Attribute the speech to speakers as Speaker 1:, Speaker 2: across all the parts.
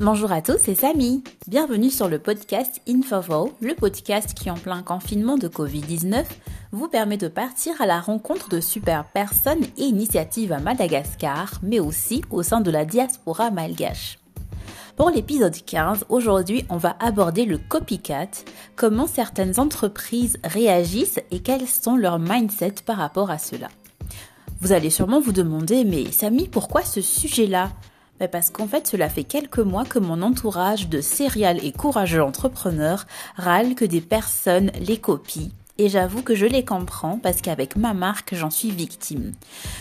Speaker 1: Bonjour à tous, c'est Samy. Bienvenue sur le podcast Infovo, le podcast qui en plein confinement de Covid-19 vous permet de partir à la rencontre de super personnes et initiatives à Madagascar, mais aussi au sein de la diaspora malgache. Pour l'épisode 15, aujourd'hui, on va aborder le copycat, comment certaines entreprises réagissent et quels sont leurs mindsets par rapport à cela. Vous allez sûrement vous demander, mais Samy, pourquoi ce sujet-là? Parce qu'en fait, cela fait quelques mois que mon entourage de serial et courageux entrepreneurs râle que des personnes les copient. Et j'avoue que je les comprends parce qu'avec ma marque, j'en suis victime.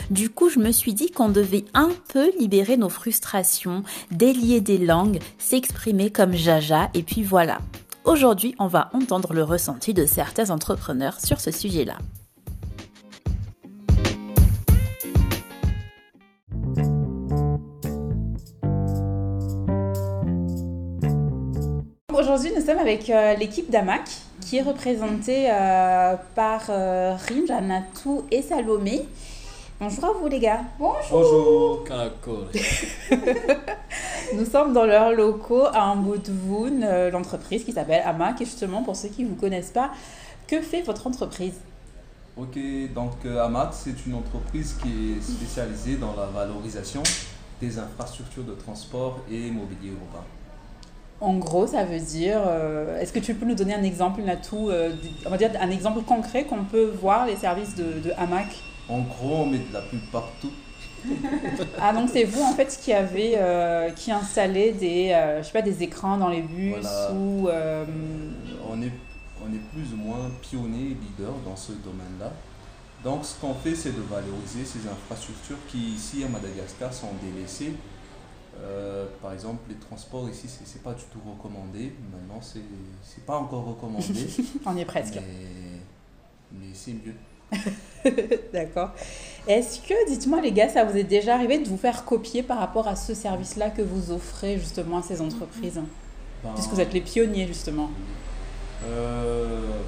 Speaker 1: Du coup, je me suis dit qu'on devait un peu libérer nos frustrations, délier des langues, s'exprimer comme Jaja, et puis voilà. Aujourd'hui, on va entendre le ressenti de certains entrepreneurs sur ce sujet-là. Aujourd'hui, nous sommes avec euh, l'équipe d'Amac qui est représentée euh, par euh, Rim, Janatou et Salomé. Bonjour à vous les gars.
Speaker 2: Bonjour. Bonjour,
Speaker 1: Nous sommes dans leurs locaux à Ambudvoun, euh, l'entreprise qui s'appelle Amac. Et justement, pour ceux qui ne vous connaissent pas, que fait votre entreprise?
Speaker 2: Ok, donc euh, Amac, c'est une entreprise qui est spécialisée dans la valorisation des infrastructures de transport et mobilier urbain.
Speaker 1: En gros, ça veut dire, euh, est-ce que tu peux nous donner un exemple, Natou, euh, on va dire un exemple concret qu'on peut voir les services de, de Hamac?
Speaker 2: En gros, on met de la pub partout.
Speaker 1: Ah donc c'est vous en fait qui avez euh, qui installez des je sais pas des écrans dans les bus
Speaker 2: Voilà.
Speaker 1: ou
Speaker 2: On est, on est plus ou moins pionnier et leader dans ce domaine-là. Donc, ce qu'on fait, c'est de valoriser ces infrastructures qui, ici, à Madagascar, sont délaissées. Euh, par exemple, les transports ici, c'est c'est pas du tout recommandé. Maintenant, c'est c'est pas encore recommandé.
Speaker 1: on y est presque.
Speaker 2: mais mais c'est mieux.
Speaker 1: D'accord. Est-ce que dites-moi les gars, ça vous est déjà arrivé de vous faire copier par rapport à ce service-là que vous offrez justement à ces entreprises
Speaker 2: Ben,
Speaker 1: puisque vous êtes les pionniers justement.
Speaker 2: Euh,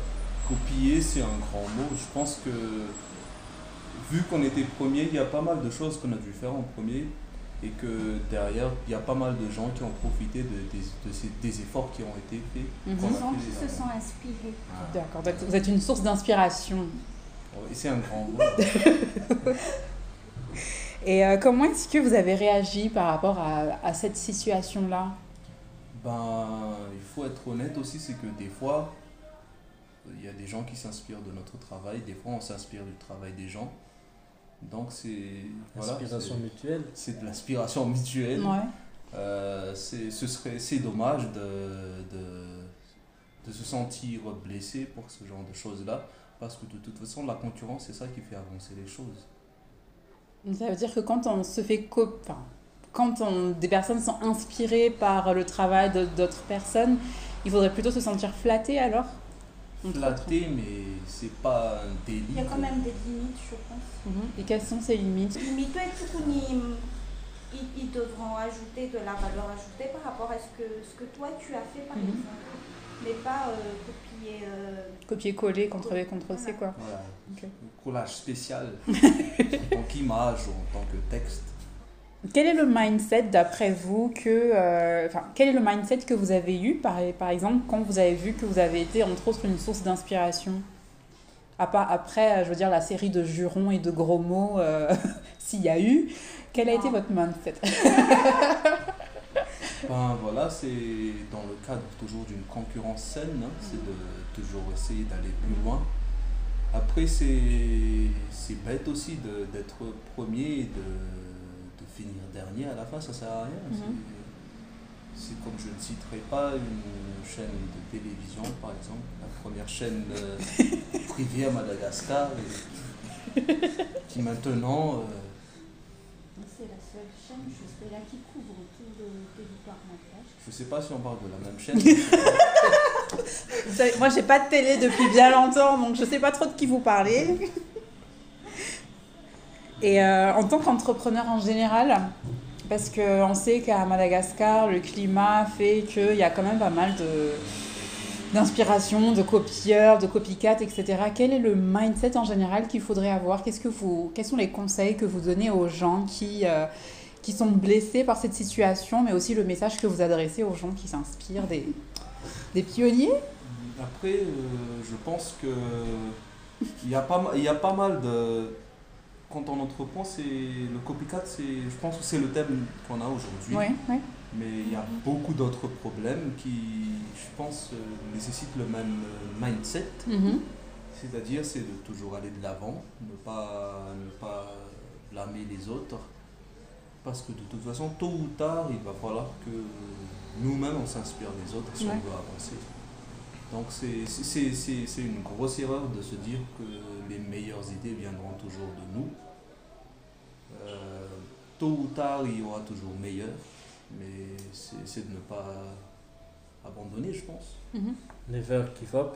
Speaker 2: copier, c'est un grand mot. Je pense que, vu qu'on était premier, il y a pas mal de choses qu'on a dû faire en premier. Et que derrière, il y a pas mal de gens qui ont profité de, ces- des efforts qui ont été faits.
Speaker 3: Sont-
Speaker 2: fait
Speaker 3: qui se sont inspirés.
Speaker 2: Ah.
Speaker 1: D'accord. Vous êtes une source d'inspiration.
Speaker 2: Et c'est un grand mot.
Speaker 1: Et euh, comment est-ce que vous avez réagi par rapport à, à cette situation-là?
Speaker 2: Ben, il faut être honnête aussi, c'est que des fois, il y a des gens qui s'inspirent de notre travail, des fois on s'inspire du travail des gens. Donc c'est voilà,
Speaker 4: Inspiration
Speaker 2: c'est-
Speaker 4: mutuelle.
Speaker 2: c'est de l'inspiration mutuelle.
Speaker 1: Ouais.
Speaker 2: Euh, c'est ce serait c'est dommage de, de, de se sentir blessé pour ce genre de choses là parce que de toute façon la concurrence c'est ça qui fait avancer les choses.
Speaker 1: Ça veut dire que quand on se fait cop... enfin, quand on... des personnes sont inspirées par le travail de- d'autres personnes, il faudrait plutôt se sentir flatté alors?
Speaker 2: Flatté mais c'est pas un délit.
Speaker 3: Il y a quand même des limites, je pense.
Speaker 1: Mhm. Et quelles sont ces limites?
Speaker 3: Limite, ouais, tout qu'on y- ils, devront ajouter de la valeur ajoutée par rapport à ce que, ce que toi tu as fait, par
Speaker 1: Mhm.
Speaker 3: exemple. Mais pas euh, copier. euh,
Speaker 1: Copier-coller, contre-V, contre-C quoi?
Speaker 2: Voilà. Collage spécial en tant qu'image ou en tant que texte.
Speaker 1: Quel est le mindset d'après vous que... euh, Enfin, quel est le mindset que vous avez eu par, par exemple quand vous avez vu que vous avez été entre autres une source d'inspiration? Après, je veux dire, la série de jurons et de gros mots, euh, s'il y a eu, quel a été votre mindset?
Speaker 2: Ben voilà, c'est dans le cadre toujours d'une concurrence saine, hein, c'est de toujours essayer d'aller plus loin. Après, c'est c'est bête aussi de- d'être premier et de finir dernier à la fin, ça sert à rien.
Speaker 1: Mhm.
Speaker 2: C'est- C'est comme je ne citerai pas une chaîne de télévision, par exemple, la première chaîne euh, privée à Madagascar, et qui maintenant. euh,
Speaker 3: C'est la seule chaîne, je sais, là, qui couvre tout le territoire malgache.
Speaker 2: je ne sais pas si on parle de la même chaîne.
Speaker 1: Moi, j'ai pas de télé depuis bien longtemps, donc je sais pas trop de qui vous parlez. Et euh, en tant qu'entrepreneur en général, parce qu'on sait qu'à Madagascar, le climat fait qu'il y a quand même pas mal d'inspiration, de copieurs, de copycat, etc. Quel est le mindset en général qu'il faudrait avoir? Qu'est-ce que vous, Quels sont les conseils que vous donnez aux gens qui, euh, qui sont blessés par cette situation, mais aussi le message que vous adressez aux gens qui s'inspirent des, des pionniers?
Speaker 2: Après, euh, je pense que il y, y a pas mal de. Quand on entreprend, c'est le copycat, c'est, je pense que c'est le thème qu'on a aujourd'hui.
Speaker 1: Oui, oui.
Speaker 2: Mais il y a beaucoup d'autres problèmes qui, je pense, euh, nécessitent le même euh, mindset.
Speaker 1: Mhm.
Speaker 2: C'est-à-dire, c'est de toujours aller de l'avant, ne pas, ne pas blâmer les autres. Parce que de toute façon, tôt ou tard, il va falloir que nous-mêmes, on s'inspire des autres si
Speaker 1: Ouais.
Speaker 2: on veut avancer. Donc, c'est- c'est c'est- c'est une grosse erreur de se dire que les meilleures idées viendront toujours de nous. Euh, tôt ou tard, il y aura toujours meilleur, mais c'est c'est de ne pas abandonner, je pense.
Speaker 1: Mhm.
Speaker 4: Never give up.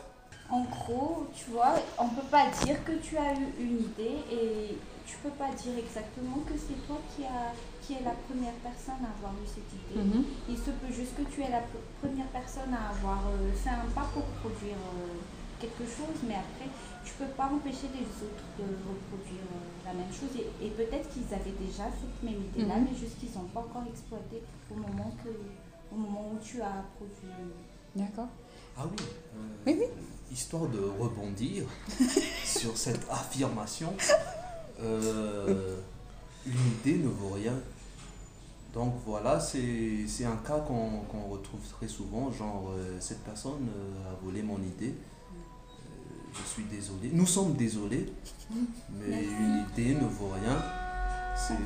Speaker 3: En gros, tu vois, on peut pas dire que tu as eu une idée et tu peux pas dire exactement que c'est toi qui, a, qui est la première personne à avoir eu cette idée.
Speaker 1: Mhm.
Speaker 3: Il se peut juste que tu es la pr- première personne à avoir euh, fait un pas pour produire euh, quelque chose, mais après, tu peux pas empêcher les autres de reproduire euh, la même chose. Et, et peut-être qu'ils avaient déjà cette même idée-là,
Speaker 1: Mhm.
Speaker 3: mais juste qu'ils n'ont pas encore exploité au moment, que, au moment où tu as produit.
Speaker 1: D'accord.
Speaker 2: Ah oui. euh,
Speaker 1: Oui, oui.
Speaker 2: Histoire de rebondir sur cette affirmation, euh, une idée ne vaut rien. Donc voilà, c'est c'est un cas qu'on qu'on retrouve très souvent, genre euh, cette personne euh, a volé mon idée. Je suis désolé. Nous sommes désolés, mais une idée ne vaut rien.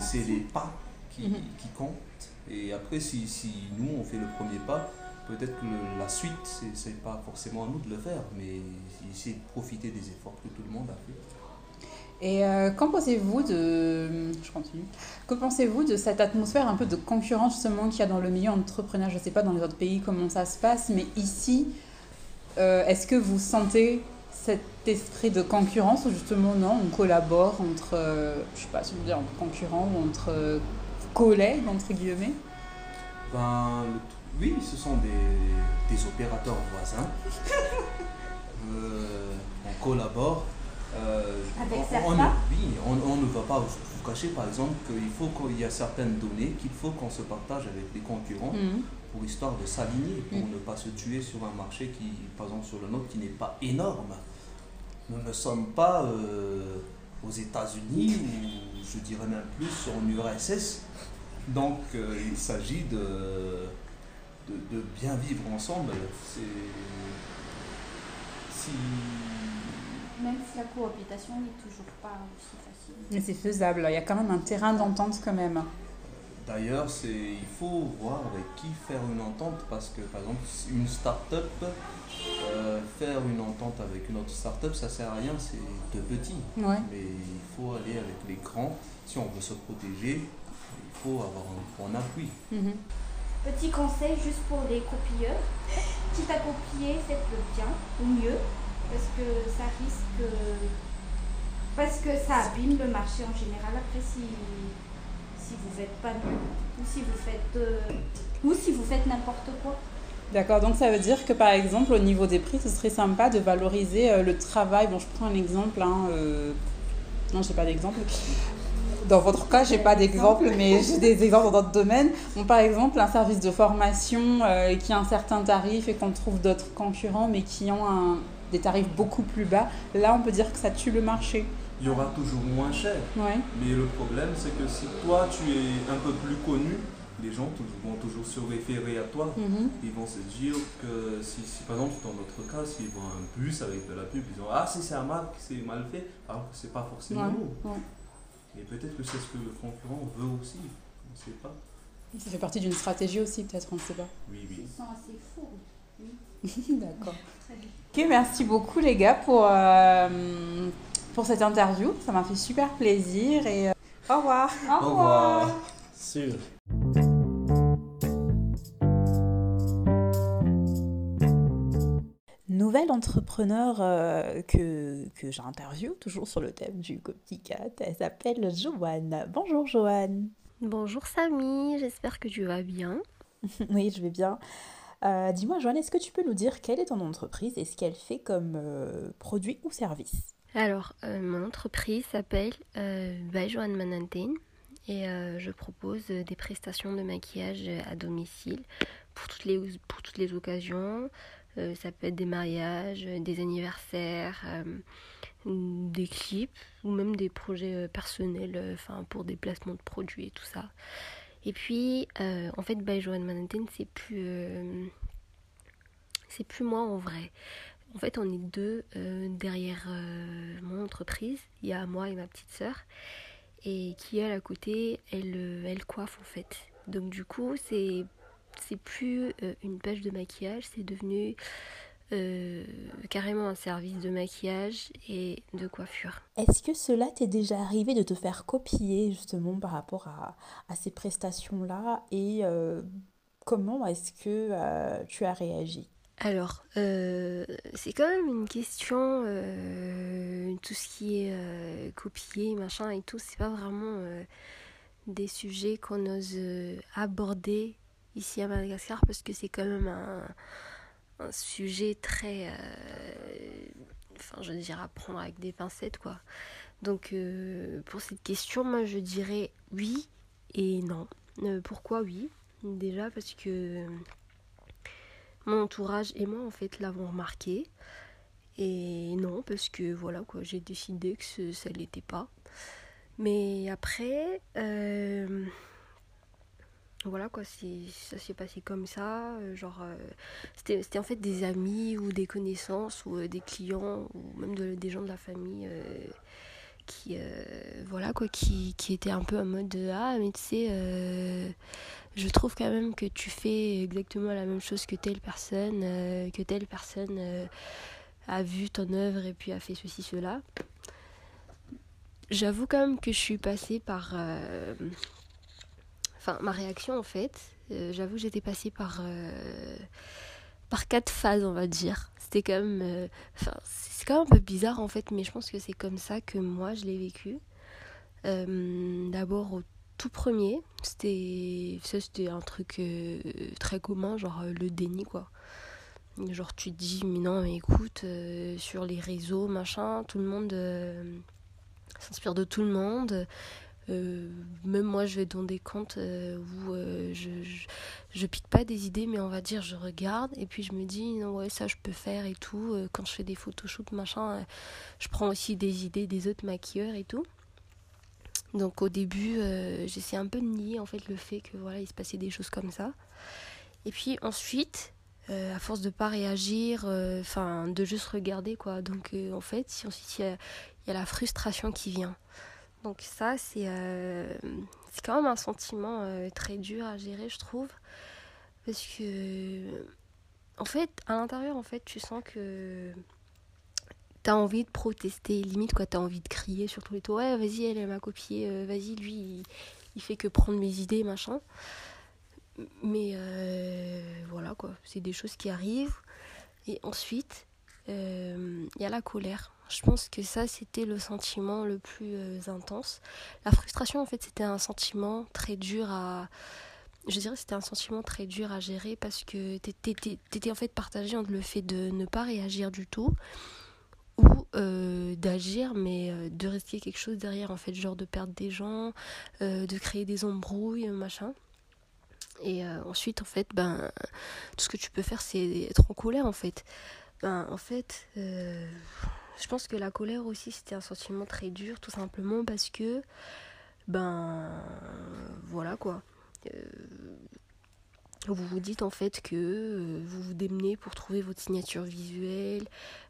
Speaker 2: C'est- les pas qui,
Speaker 1: Mhm.
Speaker 2: qui comptent. Et après, si, si nous, on fait le premier pas, peut-être que le- la suite, c'est- c'est pas forcément à nous de le faire, mais essayer de profiter des efforts que tout le monde a fait.
Speaker 1: Et euh, qu'en pensez-vous de... Je continue. Que pensez-vous de cette atmosphère un peu de concurrence justement qu'il y a dans le milieu entrepreneurial Je ne sais pas dans les autres pays comment ça se passe, mais ici, euh, est-ce que vous sentez cet esprit de concurrence ou justement non, on collabore entre, euh, je sais pas si on dire entre concurrents ou entre euh, collègues, entre guillemets?
Speaker 2: Ben, oui, ce sont des, des opérateurs voisins. Euh, on collabore. Euh,
Speaker 3: Avec
Speaker 2: on, on oui, on, on ne va pas vous cacher par exemple qu'il faut qu'il y a certaines données qu'il faut qu'on se partage avec les concurrents
Speaker 1: Mhm.
Speaker 2: pour histoire de s'aligner, pour
Speaker 1: Mm.
Speaker 2: ne pas se tuer sur un marché qui, par exemple sur le nôtre, qui n'est pas énorme. Nous ne sommes pas euh, aux États-Unis ou je dirais même plus en URSS. Donc euh, il s'agit de, de, de bien vivre ensemble. C'est si
Speaker 3: Même si la cohabitation n'est toujours pas aussi facile.
Speaker 1: Mais c'est faisable, il y a quand même un terrain d'entente quand même.
Speaker 2: D'ailleurs, c'est il faut voir avec qui faire une entente parce que par exemple une start-up euh, faire une entente avec une autre start-up ça sert à rien, c'est de petit.
Speaker 1: Ouais.
Speaker 2: Mais il faut aller avec les grands si on veut se protéger. Il faut avoir un bon appui.
Speaker 1: Mhm.
Speaker 3: Petit conseil juste pour les copieurs. Quitte à copier, faites-le bien ou mieux parce que ça risque. Parce que ça abîme le marché en général. Après, si, si vous faites pas mieux ou si vous faites, euh, ou si vous faites n'importe quoi.
Speaker 1: D'accord, donc ça veut dire que par exemple au niveau des prix, ce serait sympa de valoriser euh, le travail. Bon, je prends un exemple. Hein, euh, Non, j'ai pas d'exemple. Dans votre cas, j'ai pas d'exemple, mais j'ai des exemples dans d'autres domaines. Bon, par exemple, un service de formation euh, qui a un certain tarif et qu'on trouve d'autres concurrents, mais qui ont un- des tarifs beaucoup plus bas. Là, on peut dire que ça tue le marché.
Speaker 2: Il y aura toujours moins cher.
Speaker 1: Ouais.
Speaker 2: Mais le problème, c'est que si toi, tu es un peu plus connu, les gens vont toujours se référer à toi.
Speaker 1: Mhm.
Speaker 2: Ils vont se dire que si, si, par exemple dans notre cas, s'ils voient un bus avec de la pub, ils disent Ah, si c'est un marque, c'est mal fait, alors que c'est pas forcément
Speaker 1: Ouais,
Speaker 2: nous.
Speaker 1: ouais.
Speaker 2: Et peut-être que c'est ce que le concurrent veut aussi. On ne sait pas.
Speaker 1: Ça fait partie d'une stratégie aussi, peut-être, on ne sait pas.
Speaker 2: Oui, oui.
Speaker 3: Ils sont assez fous.
Speaker 1: D'accord.
Speaker 3: Très bien.
Speaker 1: Ok, merci beaucoup les gars pour, euh, pour cette interview. Ça m'a fait super plaisir et euh, au revoir.
Speaker 3: Au
Speaker 2: Au revoir.
Speaker 4: Sûr.
Speaker 5: Nouvelle entrepreneur euh, que, que j'interviewe, toujours sur le thème du copycat. Elle s'appelle Joanne. Bonjour Joanne.
Speaker 6: Bonjour Samy, j'espère que tu vas bien.
Speaker 5: Oui, je vais bien. Euh, Dis-moi Joanne, est-ce que tu peux nous dire quelle est ton entreprise et ce qu'elle fait comme euh, produit ou service?
Speaker 6: Alors, euh, mon entreprise s'appelle euh, et euh, je propose des prestations de maquillage à domicile pour toutes les, occasions. Euh, ça peut être des mariages, des anniversaires, euh, des clips ou même des projets personnels pour des placements de produits et tout ça. Et puis en fait by Manhattan c'est plus c'est plus moi en vrai. En fait, on est deux derrière mon entreprise. Il y a moi et ma petite sœur. Et qui elle à côté elle, euh, elle coiffe en fait. Donc du coup c'est c'est plus euh, une page de maquillage. C'est devenu euh, carrément un service de maquillage et de coiffure.
Speaker 5: Est-ce que cela t'est déjà arrivé de te faire copier justement par rapport à, à ces prestations-là? Et comment est-ce que tu as réagi?
Speaker 6: Alors, euh, c'est quand même une question, euh, tout ce qui est euh, copié, machin et tout, c'est pas vraiment des sujets qu'on ose aborder ici à Madagascar parce que c'est quand même un, sujet très. enfin, je veux dire, à prendre avec des pincettes, quoi. Donc, pour cette question, moi je dirais oui et non. pourquoi oui? Déjà parce que mon entourage et moi en fait l'avons remarqué. Et non, parce que voilà quoi, j'ai décidé que ça l'était pas. Mais après, euh, voilà quoi, ça s'est passé comme ça. Euh, genre, euh, c'était en fait des amis ou des connaissances ou des clients ou même des gens de la famille qui, voilà quoi, qui, étaient un peu en mode Ah, mais tu sais je trouve quand même que tu fais exactement la même chose que telle personne, euh, que telle personne euh, a vu ton œuvre et puis a fait ceci, cela. J'avoue quand même que je suis passée par... Euh, enfin, ma réaction en fait, j'avoue j'étais passée par... par quatre phases on va dire. C'était quand même... Enfin, c'est quand même un peu bizarre en fait, mais je pense que c'est comme ça que moi je l'ai vécu. D'abord au tout premier, c'était ça c'était un truc euh, très commun, genre euh, le déni quoi. Genre tu te dis mais non mais écoute euh, sur les réseaux machin, tout le monde s'inspire de tout le monde. même moi je vais dans des comptes où je, pique pas des idées mais on va dire je regarde et puis je me dis non ouais ça je peux faire et tout quand je fais des photoshoots machin je prends aussi des idées des autres maquilleurs et tout donc au début, euh, j'essayais un peu de nier en fait le fait que voilà, il se passait des choses comme ça. Et puis ensuite, euh, à force de pas réagir, euh, enfin de juste regarder quoi. Donc en fait, si il y, a, la frustration qui vient. Donc ça c'est c'est quand même un sentiment très dur à gérer, je trouve, parce que en fait à l'intérieur en fait tu sens que t'as envie de protester, limite quoi, t'as envie de crier sur tous les toits, ouais vas-y elle, m'a copié, euh, vas-y lui il, fait que prendre mes idées, machin. Mais euh, voilà quoi, c'est des choses qui arrivent. Et ensuite, euh, il y a la colère. Je pense que ça c'était le sentiment le plus intense. La frustration en fait c'était un sentiment très dur à... Je dirais c'était un sentiment très dur à gérer parce que t'étais en fait partagé entre le fait de ne pas réagir du tout ou euh, d'agir mais euh, de risquer quelque chose derrière en fait genre de perdre des gens euh, de créer des embrouilles machin et ensuite en fait ben tout ce que tu peux faire c'est être en colère en fait ben en fait je pense que la colère aussi c'était un sentiment très dur tout simplement parce que ben voilà quoi vous vous dites en fait que euh, vous vous démenez pour trouver votre signature visuelle,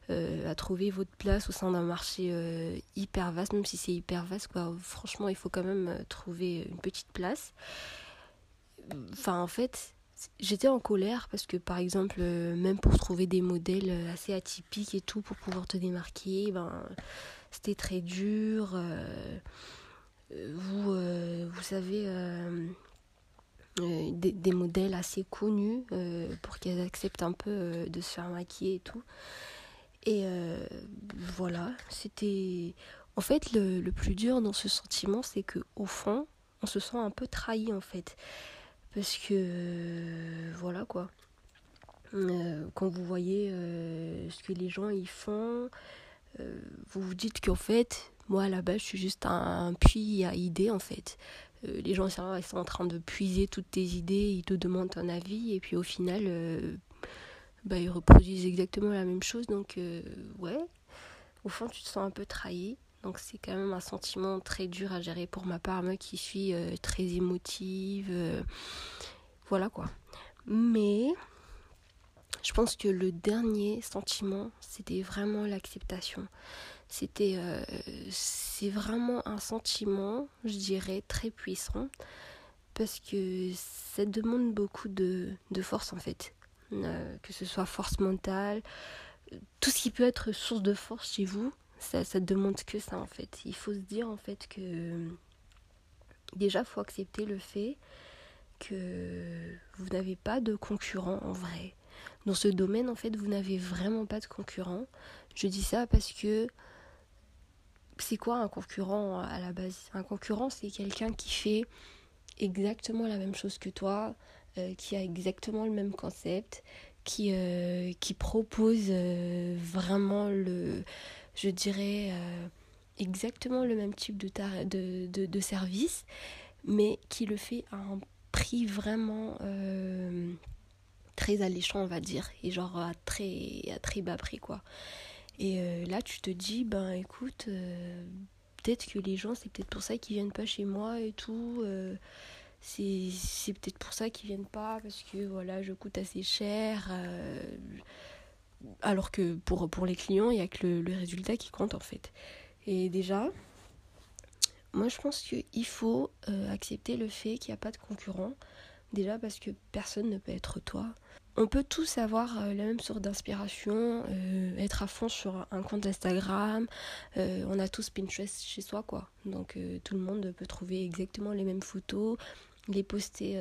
Speaker 6: euh, à trouver votre place au sein d'un marché euh, hyper vaste, même si c'est hyper vaste, quoi. Franchement, il faut quand même trouver une petite place. Enfin, en fait, j'étais en colère parce que, par exemple, même pour trouver des modèles assez atypiques et tout, pour pouvoir te démarquer, ben, c'était très dur. vous, vous savez euh, des, modèles assez connus euh, pour qu'elles acceptent un peu euh, de se faire maquiller et tout. Et voilà, c'était. En fait, le, le, plus dur dans ce sentiment, c'est que au fond, on se sent un peu trahi en fait. Parce que. voilà quoi. quand vous voyez ce que les gens y font, vous vous dites qu'en fait, moi là-bas, je suis juste un, puits à idées en fait. euh, les gens ils sont, en train de puiser toutes tes idées, ils te demandent ton avis, et puis au final, euh, bah, ils reproduisent exactement la même chose. Donc, euh, ouais, au fond, tu te sens un peu trahi. Donc, c'est quand même un sentiment très dur à gérer pour ma part, moi qui suis euh, très émotive. euh, voilà quoi. Mais je pense que le dernier sentiment, c'était vraiment l'acceptation. C'était, euh, c'est vraiment un sentiment, je dirais, très puissant parce que ça demande beaucoup de, de force en fait. Que ce soit force mentale, tout ce qui peut être source de force chez vous, ça, ça demande que ça en fait. Il faut se dire en fait que déjà, faut accepter le fait que vous n'avez pas de concurrent en vrai. Dans ce domaine, en fait, vous n'avez vraiment pas de concurrent. Je dis ça parce que c'est quoi un concurrent à la base? Un concurrent, c'est quelqu'un qui fait exactement la même chose que toi, euh, qui a exactement le même concept, qui, euh, propose euh, vraiment le, je dirais, euh, exactement le même type de, tar- de, de, de service, mais qui le fait à un prix vraiment euh, très alléchant, on va dire, et genre à très, à très bas prix, quoi. Et euh, là, tu te dis, ben écoute, peut-être que les gens, c'est peut-être pour ça qu'ils viennent pas chez moi et tout. c'est c'est peut-être pour ça qu'ils viennent pas, parce que voilà, je coûte assez cher. Alors que pour, pour les clients, il n'y a que le, résultat qui compte en fait. Et déjà, moi je pense qu'il faut euh, accepter le fait qu'il n'y a pas de concurrent. Déjà parce que personne ne peut être toi. On peut tous avoir euh, la même sorte d'inspiration, euh, être à fond sur un compte Instagram. on a tous Pinterest chez soi, quoi. Donc tout le monde peut trouver exactement les mêmes photos, les poster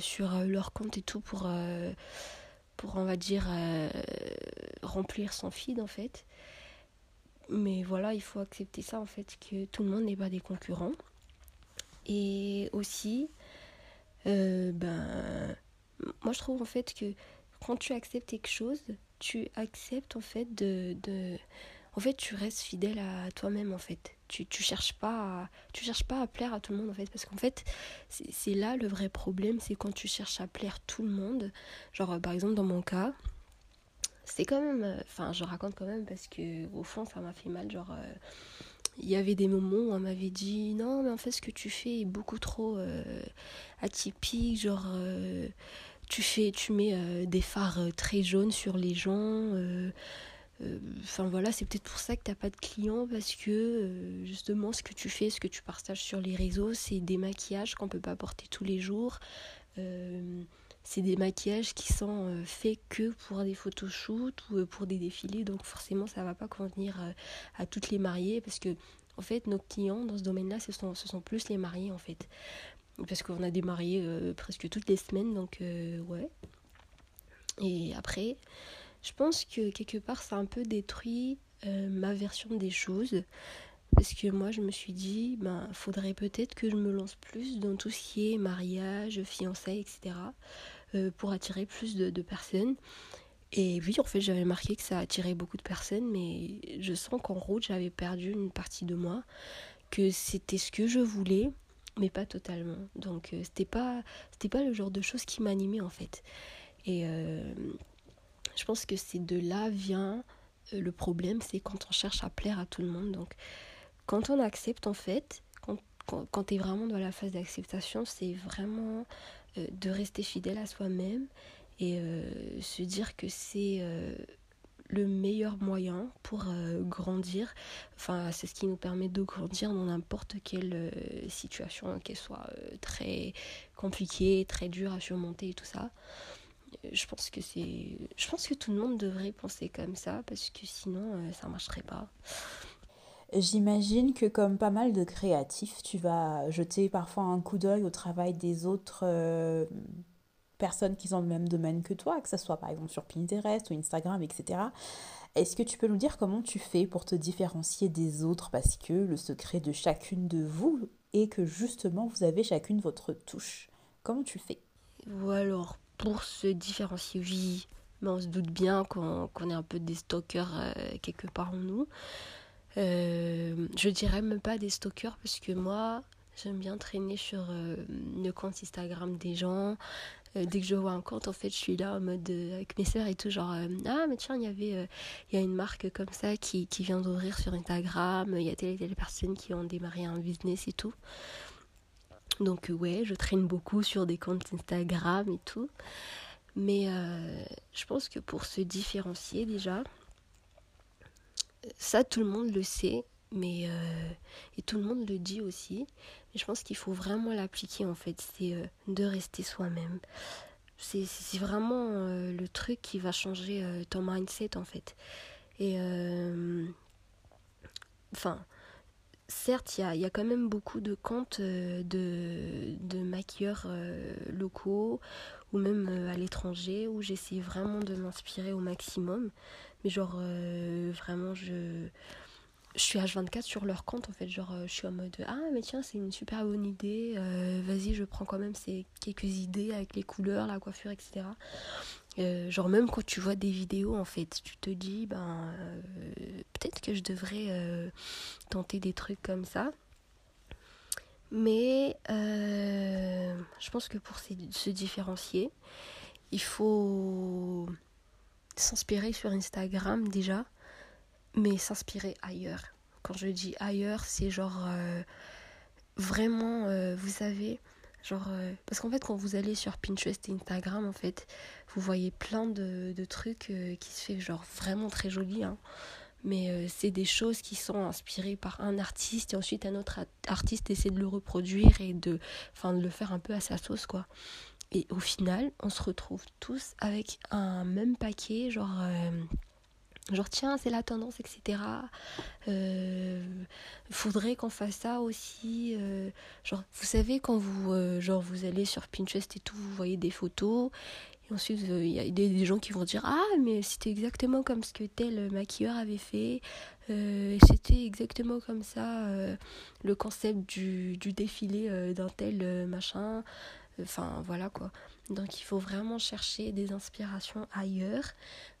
Speaker 6: sur leur compte et tout pour, pour on va dire, euh, remplir son feed en fait. Mais voilà, il faut accepter ça en fait, que tout le monde n'est pas des concurrents. Et aussi, euh, ben, moi je trouve en fait que quand tu acceptes quelque chose, tu acceptes en fait de, de en fait tu restes fidèle à toi-même en fait. Tu, cherches pas à, tu cherches pas à plaire à tout le monde en fait. Parce qu'en fait c'est là le vrai problème, c'est quand tu cherches à plaire tout le monde. Genre euh, par exemple dans mon cas, c'est quand même euh, enfin je raconte quand même parce que au fond ça m'a fait mal. Genre euh, il y avait des moments où on m'avait dit non mais en fait ce que tu fais est beaucoup trop atypique. Genre tu fais tu mets des phares très jaunes sur les gens enfin voilà c'est peut-être pour ça que t'as pas de clients parce que euh, justement ce que tu fais ce que tu partages sur les réseaux c'est des maquillages qu'on peut pas porter tous les jours. Euh, c'est des maquillages qui sont euh, faits que pour des photoshoots ou euh, pour des défilés. Donc forcément ça va pas convenir euh, à toutes les mariées parce que en fait nos clients dans ce domaine là ce sont, sont plus les mariés en fait. Parce qu'on a des mariés euh, presque toutes les semaines donc euh, ouais. Et après je pense que quelque part ça a un peu détruit euh, ma version des choses. Parce que moi je me suis dit ben faudrait peut-être que je me lance plus dans tout ce qui est mariage fiançailles etc euh, pour attirer plus de, personnes. Et oui en fait j'avais remarqué que ça attirait beaucoup de personnes mais je sens qu'en route j'avais perdu une partie de moi que c'était ce que je voulais mais pas totalement. Donc euh, c'était pas c'était pas le genre de choses qui m'animait en fait. Et je pense que c'est de là vient euh, le problème c'est quand on cherche à plaire à tout le monde donc quand on accepte en fait quand, quand, quand tu es vraiment dans la phase d'acceptation c'est vraiment euh, de rester fidèle à soi-même et euh, se dire que c'est le meilleur moyen pour grandir. Enfin, c'est ce qui nous permet de grandir dans n'importe quelle situation, qu'elle soit très compliquée, très dure à surmonter et tout ça. Je pense que c'est, je pense que tout le monde devrait penser comme ça parce que sinon euh, ça marcherait pas.
Speaker 5: J'imagine que comme pas mal de créatifs, tu vas jeter parfois un coup d'œil au travail des autres euh, personnes qui sont dans le même domaine que toi, que ce soit par exemple sur Pinterest ou Instagram, etc. Est-ce que tu peux nous dire comment tu fais pour te différencier des autres? Parce que le secret de chacune de vous est que justement vous avez chacune votre touche. Comment tu fais?
Speaker 6: Ou alors pour se différencier, oui, mais on se doute bien qu'on est un peu des stalkers euh, quelque part en nous. Euh, je dirais même pas des stalkers parce que moi, J'aime bien traîner sur euh, le compte Instagram des gens. Dès que je vois un compte, en fait, je suis là en mode avec mes sœurs et tout, genre ah mais tiens, il y avait il y a une marque comme ça qui, qui vient d'ouvrir sur Instagram. Il y a telle et telle personnes qui ont démarré un business et tout. Donc ouais, je traîne beaucoup sur des comptes Instagram et tout. Mais je pense que pour se différencier déjà, ça tout le monde le sait, mais et tout le monde le dit aussi je pense qu'il faut vraiment l'appliquer en fait, c'est euh, de rester soi-même. C'est vraiment euh, le truc qui va changer euh, ton mindset en fait. Et enfin, certes, il y, a, quand même beaucoup de comptes de, de maquilleurs locaux ou même à l'étranger où j'essaie vraiment de m'inspirer au maximum. Mais genre, vraiment, je je suis H24 sur leur compte en fait genre euh, je suis en mode ah mais tiens c'est une super bonne idée euh, vas-y je prends quand même ces quelques idées avec les couleurs la coiffure etc euh, genre même quand tu vois des vidéos en fait tu te dis ben peut-être que je devrais tenter des trucs comme ça mais je pense que pour se différencier il faut s'inspirer sur Instagram déjà mais s'inspirer ailleurs. Quand je dis ailleurs, c'est genre euh, vraiment, euh, vous savez, genre, euh, parce qu'en fait, quand vous allez sur Pinterest et Instagram, en fait, vous voyez plein de, trucs qui se fait genre vraiment très joli, hein. mais c'est des choses qui sont inspirées par un artiste et ensuite un autre artiste essaie de le reproduire et de, de le faire un peu à sa sauce, quoi. Et au final, on se retrouve tous avec un même paquet, genre genre tiens c'est la tendance etc euh, faudrait qu'on fasse ça aussi euh, genre vous savez quand vous euh, genre vous allez sur Pinterest et tout vous voyez des photos et ensuite il y a des, gens qui vont dire ah mais c'était exactement comme ce que tel maquilleur avait fait c'était exactement comme ça le concept du, du défilé d'un tel machin enfin voilà quoi donc il faut vraiment chercher des inspirations ailleurs.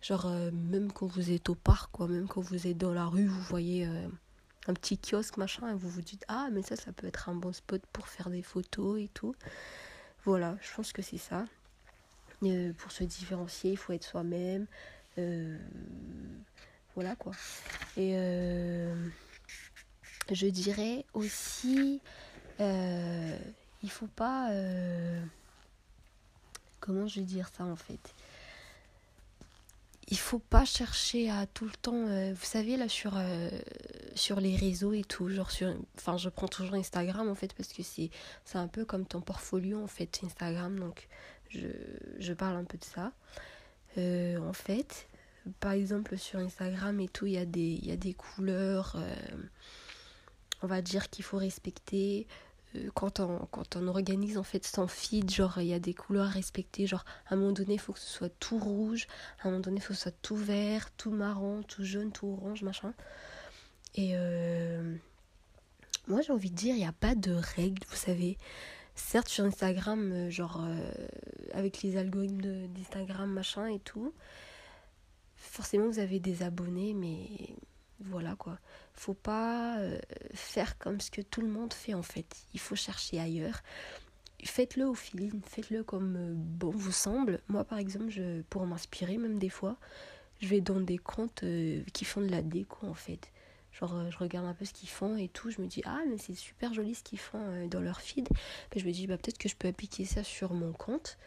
Speaker 6: Genre euh, même quand vous êtes au parc, même quand vous êtes dans la rue, vous voyez euh, un petit kiosque, machin, et vous vous dites Ah mais ça ça peut être un bon spot pour faire des photos et tout. Voilà, je pense que c'est ça. Euh, pour se différencier, il faut être soi-même. voilà quoi. Et je dirais aussi, il faut pas comment je vais dire ça en fait. Il faut pas chercher à tout le temps euh, vous savez là sur euh, sur les réseaux et tout genre sur enfin je prends toujours Instagram en fait parce que c'est un peu comme ton portfolio en fait Instagram donc je, je parle un peu de ça. Euh, en fait par exemple sur Instagram et tout il y a des y a des couleurs on va dire qu'il faut respecter quand on, quand on organise en fait son feed, genre il y a des couleurs à respecter, genre à un moment donné il faut que ce soit tout rouge, à un moment donné il faut que ce soit tout vert, tout marron, tout jaune, tout orange, machin. Et euh, moi j'ai envie de dire, il n'y a pas de règles, vous savez. Certes sur Instagram, euh, genre avec les algorithmes d'Instagram, machin et tout, forcément vous avez des abonnés, mais voilà quoi. Faut pas euh, faire comme ce que tout le monde fait en fait. Il faut chercher ailleurs. Faites-le au feeling, faites-le comme euh, bon vous semble. Moi par exemple, je, pour m'inspirer même des fois, je vais dans des comptes euh, qui font de la déco en fait. Genre je regarde un peu ce qu'ils font et tout, je me dis ah mais c'est super joli ce qu'ils font dans leur feed. Je me dis bah peut-être que je peux appliquer ça sur mon compte.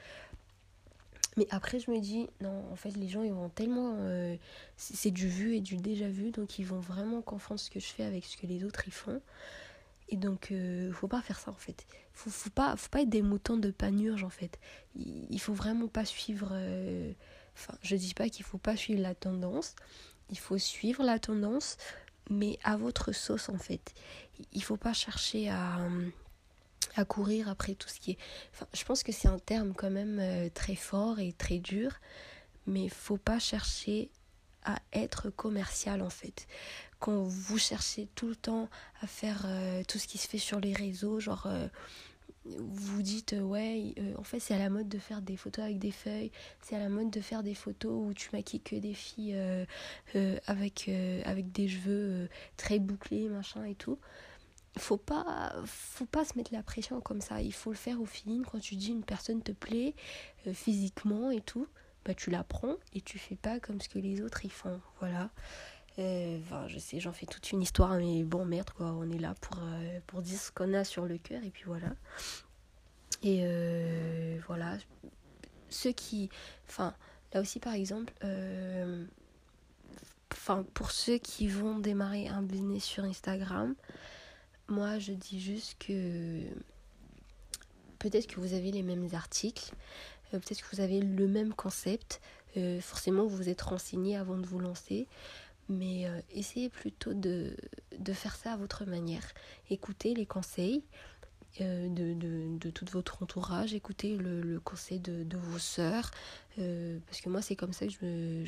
Speaker 6: Mais après, je me dis, non, en fait, les gens, ils vont tellement. Euh, c'est du vu et du déjà vu, donc ils vont vraiment confondre ce que je fais avec ce que les autres ils font. Et donc, euh, faut pas faire ça, en fait. Faut, faut, pas, faut pas être des moutons de panurge, en fait. Il, faut vraiment pas suivre. Euh, enfin, je dis pas qu'il faut pas suivre la tendance. Il faut suivre la tendance, mais à votre sauce, en fait. Il faut pas chercher à à courir après tout ce qui est... Enfin, je pense que c'est un terme quand même euh, très fort et très dur, mais faut pas chercher à être commercial en fait. Quand vous cherchez tout le temps à faire euh, tout ce qui se fait sur les réseaux, genre euh, vous dites ouais en fait c'est à la mode de faire des photos avec des feuilles, c'est à la mode de faire des photos où tu maquilles que des filles avec, avec des cheveux très bouclés machin et tout faut pas faut pas se mettre la pression comme ça. Il faut le faire au feeling. Quand tu dis une personne te plaît euh, physiquement et tout bah tu la prends et tu fais pas comme ce que les autres ils font. Voilà. Euh, je sais j'en fais toute une histoire mais bon merde quoi. On est là pour euh, pour dire ce qu'on a sur le cœur et puis voilà. Et voilà. Ceux qui enfin là aussi par exemple enfin pour ceux qui vont démarrer un business sur Instagram moi, je dis juste que peut-être que vous avez les mêmes articles, euh, peut-être que vous avez le même concept. Euh, forcément, vous vous êtes renseigné avant de vous lancer. Mais euh, essayez plutôt de, faire ça à votre manière. Écoutez les conseils de, tout votre entourage, écoutez le, conseil de, vos sœurs. parce que moi, c'est comme ça que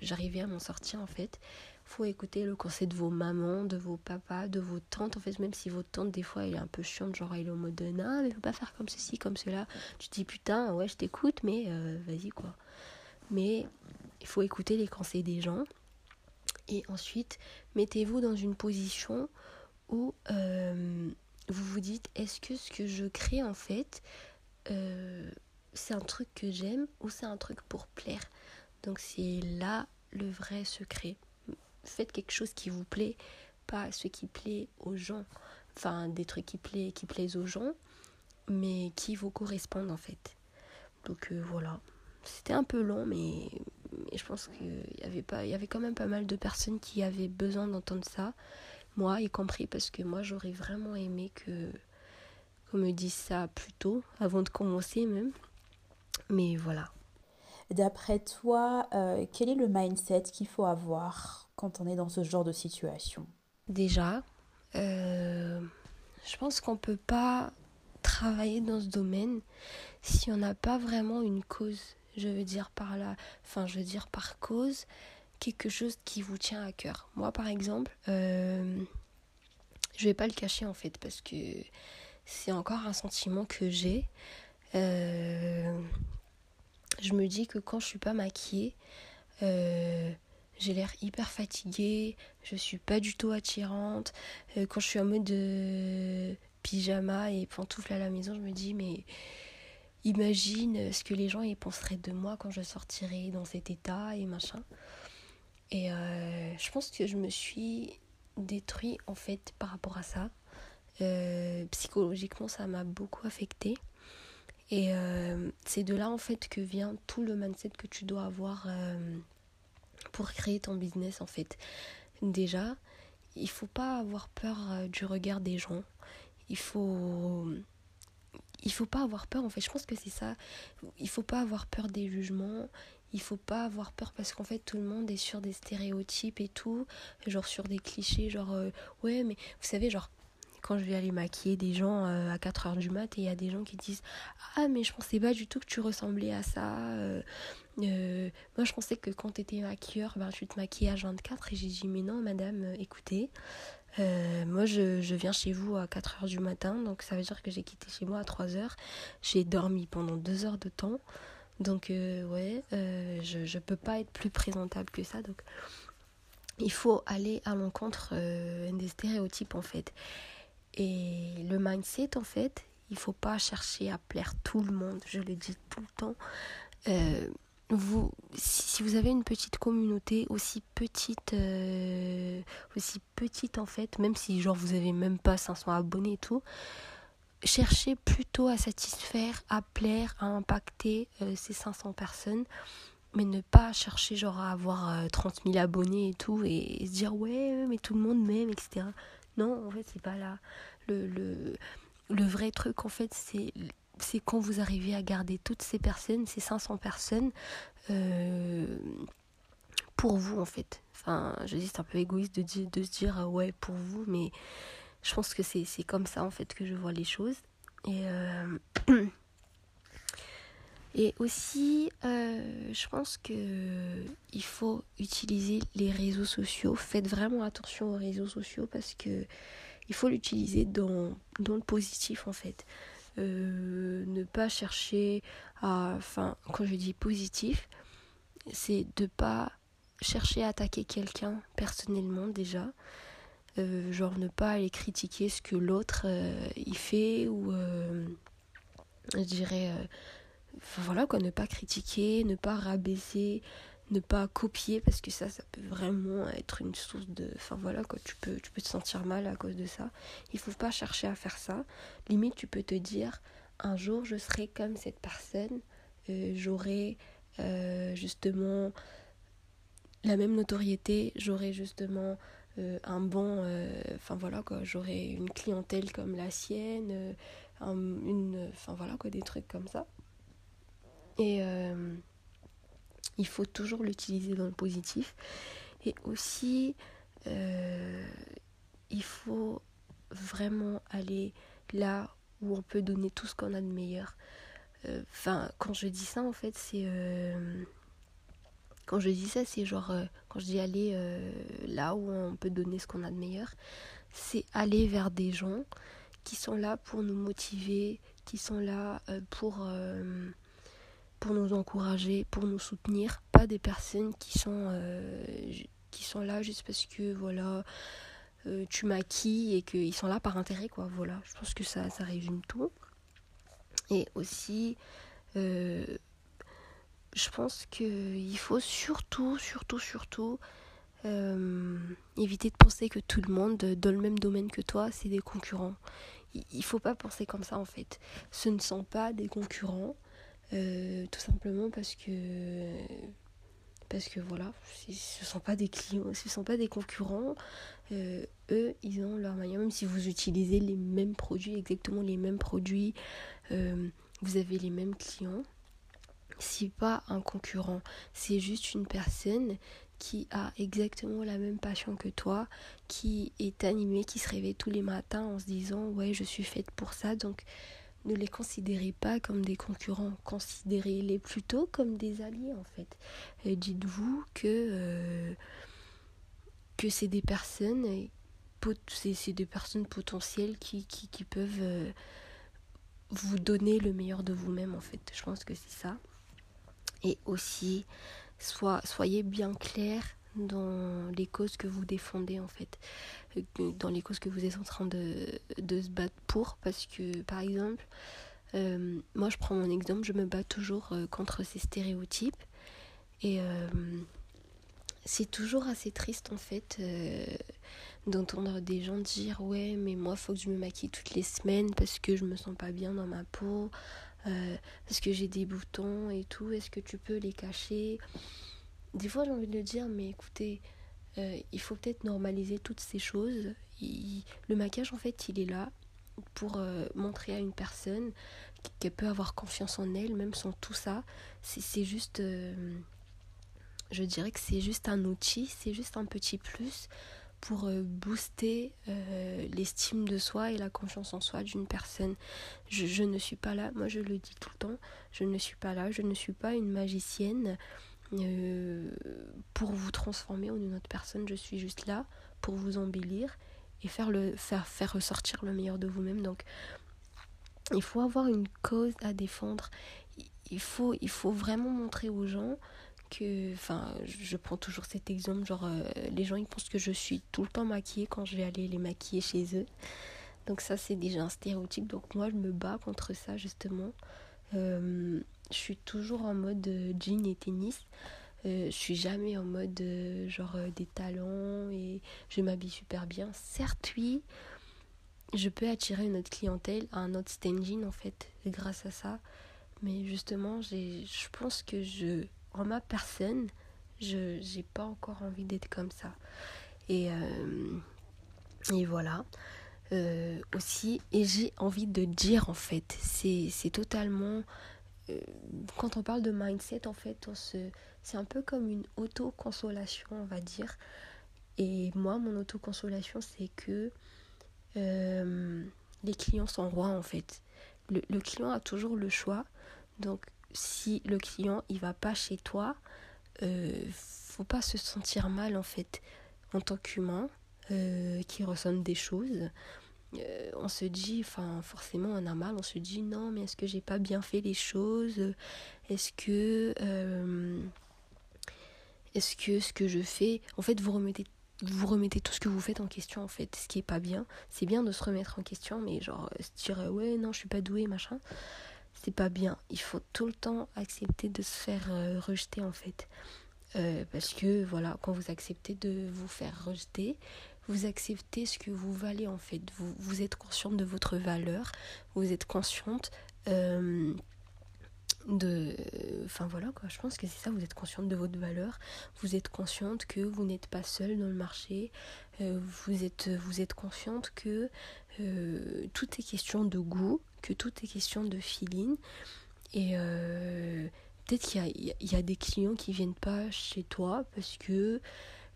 Speaker 6: j'arrivais à m'en sortir en fait faut écouter le conseil de vos mamans, de vos papas, de vos tantes. En fait, même si votre tante, des fois, elle est un peu chiante, genre elle est au mode de non, mais faut pas faire comme ceci, comme cela. Tu te dis putain, ouais, je t'écoute, mais euh, vas-y quoi. Mais il faut écouter les conseils des gens. Et ensuite, mettez-vous dans une position où euh, vous vous dites est-ce que ce que je crée en fait, euh, c'est un truc que j'aime ou c'est un truc pour plaire? Donc, c'est là le vrai secret faites quelque chose qui vous plaît, pas ce qui plaît aux gens. Enfin, des trucs qui, plaît, qui plaisent aux gens, mais qui vous correspondent en fait. Donc euh, voilà. C'était un peu long, mais, je pense qu'il y avait pas, il y avait quand même pas mal de personnes qui avaient besoin d'entendre ça, moi y compris, parce que moi j'aurais vraiment aimé que qu'on me dise ça plus tôt, avant de commencer même. Mais voilà.
Speaker 5: D'après toi, euh, quel est le mindset qu'il faut avoir quand on est dans ce genre de situation
Speaker 6: Déjà, euh, je pense qu'on ne peut pas travailler dans ce domaine si on n'a pas vraiment une cause. Je veux dire par là, enfin je veux dire par cause, quelque chose qui vous tient à cœur. Moi par exemple, euh, je vais pas le cacher en fait parce que c'est encore un sentiment que j'ai. Euh, je me dis que quand je suis pas maquillée, euh, j'ai l'air hyper fatiguée, je suis pas du tout attirante. Euh, quand je suis en mode de pyjama et pantoufle à la maison, je me dis mais imagine ce que les gens y penseraient de moi quand je sortirai dans cet état et machin. Et euh, je pense que je me suis détruit en fait par rapport à ça. Euh, psychologiquement, ça m'a beaucoup affecté. Et c'est de là en fait que vient tout le mindset que tu dois avoir pour créer ton business en fait. Déjà, il faut pas avoir peur euh, du regard des gens. Il faut il faut pas avoir peur en fait. Je pense que c'est ça. Il faut pas avoir peur des jugements. Il faut pas avoir peur parce qu'en fait tout le monde est sur des stéréotypes et tout, genre sur des clichés, genre euh, ouais mais vous savez genre quand je vais aller maquiller des gens euh, à 4h du mat et il y a des gens qui disent Ah, mais je pensais pas du tout que tu ressemblais à ça. Euh, moi, je pensais que quand tu étais maquilleur, ben, tu te maquillais à 24. Et j'ai dit Mais non, madame, écoutez, moi je, je, viens chez vous à 4h du matin, donc ça veut dire que j'ai quitté chez moi à 3h. J'ai dormi pendant 2 heures de temps. Donc, ouais, je, je peux pas être plus présentable que ça. Donc, il faut aller à l'encontre des stéréotypes en fait. Et le mindset, en fait, il faut pas chercher à plaire tout le monde, je le dis tout le temps. Euh, vous, si vous avez une petite communauté aussi petite, euh, aussi petite en fait, même si genre vous avez même pas 500 abonnés tout, cherchez plutôt à satisfaire, à plaire, à impacter euh, ces 500 personnes, mais ne pas chercher genre à avoir 30 000 abonnés et tout et, se dire ouais mais tout le monde m'aime etc. Non, en fait, c'est pas là. Le, le, le, vrai truc, en fait, c'est c'est quand vous arrivez à garder toutes ces personnes, ces 500 personnes, euh, pour vous, en fait. Enfin, je dis, c'est un peu égoïste de, de se dire, ah ouais, pour vous, mais je pense que c'est comme ça, en fait, que je vois les choses. Et. Euh, aussi, euh, je pense que il faut utiliser les réseaux sociaux. Faites vraiment attention aux réseaux sociaux parce que il faut l'utiliser dans le positif en fait. Euh, ne pas chercher à. Enfin, quand je dis positif, c'est de pas chercher à attaquer quelqu'un personnellement déjà. Euh, genre ne pas aller critiquer ce que l'autre euh, il fait ou je dirais voilà quoi ne pas critiquer ne pas rabaisser ne pas copier parce que ça ça peut vraiment être une source de enfin voilà quoi tu peux tu peux te sentir mal à cause de ça. Il faut pas chercher à faire ça. Limite tu peux te dire un jour je serai comme cette personne euh, j'aurai euh, justement la même notoriété j'aurai justement euh, un bon enfin voilà quoi j'aurai une clientèle comme la sienne un- une enfin voilà quoi des trucs comme ça. Et il faut toujours l'utiliser dans le positif. Et aussi euh, il faut vraiment aller là où on peut donner tout ce qu'on a de meilleur. Euh, quand je dis ça en fait c'est euh, quand je dis ça c'est genre quand je dis aller là où on peut donner ce qu'on a de meilleur c'est aller vers des gens qui sont là pour nous motiver qui sont là pour pour nous encourager, pour nous soutenir, pas des personnes qui sont, euh, qui sont là juste parce que voilà, euh, tu maquilles et qu'ils sont là par intérêt, quoi. Voilà, je pense que ça, ça résume tout. Et aussi, euh, je pense qu'il faut surtout, surtout, surtout euh, éviter de penser que tout le monde dans le même domaine que toi, c'est des concurrents. Il il faut pas penser comme ça en fait. Ce ne sont pas des concurrents. Euh, tout simplement parce que parce que voilà ce sont pas des clients ce sont pas des concurrents Euh, eux ils ont leur manière. Même si vous utilisez les mêmes produits exactement les mêmes produits euh, vous avez les mêmes clients c'est pas un concurrent. C'est juste une personne qui a exactement la même passion que toi qui est animée qui se réveille tous les matins en se disant ouais je suis faite pour ça donc ne les considérez pas comme des concurrents, considérez-les plutôt comme des alliés en fait. Dites-vous que, euh, que c'est des personnes, c'est des personnes potentielles qui, peuvent euh, vous donner le meilleur de vous-même en fait. Je pense que c'est ça. Et aussi, soyez bien clair dans les causes que vous défendez en fait, Euh, dans les causes que vous êtes en train de, de se battre pour, parce que par exemple, euh, moi je prends mon exemple, je me bats toujours euh, contre ces stéréotypes. Et c'est toujours assez triste en fait d'entendre des gens dire ouais mais moi faut que je me maquille toutes les semaines parce que je me sens pas bien dans ma peau parce que j'ai des boutons et tout. Est-ce que tu peux les cacher? Des fois j'ai envie de dire mais écoutez euh, il faut peut-être normaliser toutes ces choses. Le maquillage en fait il est là pour euh, montrer à une personne qu'elle peut avoir confiance en elle même sans tout ça. C'est juste euh, je dirais que c'est juste un outil c'est juste un petit plus pour booster l'estime de soi et la confiance en soi d'une personne. Je, je ne suis pas là, moi je le dis tout le temps, je ne suis pas là, je ne suis pas une magicienne euh, pour vous transformer en une autre personne, je suis juste là pour vous embellir et faire, le, faire, faire ressortir le meilleur de vous-même. Donc il faut avoir une cause à défendre, il faut, il faut vraiment montrer aux gens que, enfin, je prends toujours cet exemple, genre, euh, les gens ils pensent que je suis tout le temps maquillée quand je vais aller les maquiller chez eux. Donc ça c'est déjà un stéréotype, donc moi je me bats contre ça justement. Euh, je suis toujours en mode euh, jean et tennis. Euh, je suis jamais en mode euh, genre euh, des talons et je m'habille super bien. Certes oui, je peux attirer une autre clientèle, un autre staging en fait, grâce à ça. Mais justement, je pense que je, en ma personne, je j'ai pas encore envie d'être comme ça. Et, et voilà. Aussi, et j'ai envie de dire en fait, c'est totalement. Euh, quand on parle de mindset, en fait, c'est un peu comme une auto-consolation, on va dire. Et moi, mon auto-consolation, c'est que euh, les clients sont rois en fait. Le, le client a toujours le choix. Donc, si le client il va pas chez toi, euh, faut pas se sentir mal en fait en tant qu'humain euh, qui ressent des choses. Euh, on se dit, enfin forcément on a mal, on se dit non mais est-ce que j'ai pas bien fait les choses? Est-ce que euh, est-ce que ce que je fais, en fait vous remettez vous remettez tout ce que vous faites en question en fait, ce qui est pas bien. C'est bien de se remettre en question, mais genre euh, se dire ouais non je suis pas douée machin, c'est pas bien. Il faut tout le temps accepter de se faire rejeter en fait, parce que voilà quand vous acceptez de vous faire rejeter, vous acceptez ce que vous valez en fait. Vous, vous êtes consciente de votre valeur, vous êtes consciente euh, de enfin voilà quoi je pense que c'est ça vous êtes consciente de votre valeur vous êtes consciente que vous n'êtes pas seule dans le marché euh, vous êtes vous êtes consciente que euh, tout est question de goût que tout est question de feeling et peut-être qu'il y a, y a des clients qui viennent pas chez toi parce que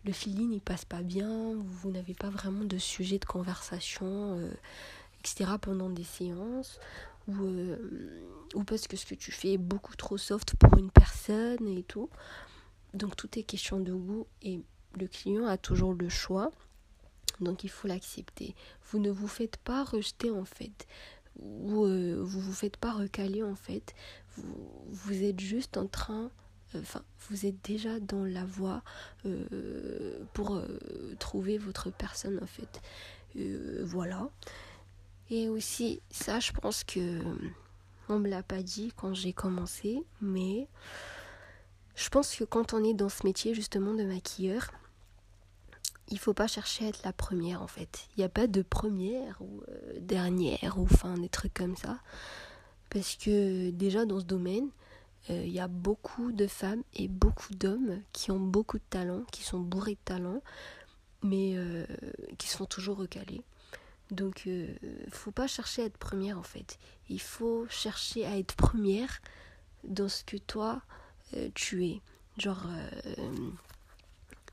Speaker 6: le feeling il passe pas bien vous n'avez pas vraiment de sujet de conversation euh, etc pendant des séances ou, euh, ou parce que ce que tu fais est beaucoup trop soft pour une personne et tout. Donc tout est question de goût et le client a toujours le choix. Donc il faut l'accepter. Vous ne vous faites pas rejeter en fait. Ou euh, vous vous faites pas recaler en fait. Vous, vous êtes juste en train enfin vous êtes déjà dans la voie euh, pour euh, trouver votre personne en fait Euh, voilà et aussi, ça, je pense que on me l'a pas dit quand j'ai commencé, mais je pense que quand on est dans ce métier justement de maquilleur, il faut pas chercher à être la première en fait. Il n'y a pas de première ou dernière ou enfin des trucs comme ça. Parce que déjà dans ce domaine, euh, il y a beaucoup de femmes et beaucoup d'hommes qui ont beaucoup de talent, qui sont bourrés de talent, mais euh, qui sont toujours recalés. Donc, euh, faut pas chercher à être première en fait. Il faut chercher à être première dans ce que toi euh, tu es. Genre, euh,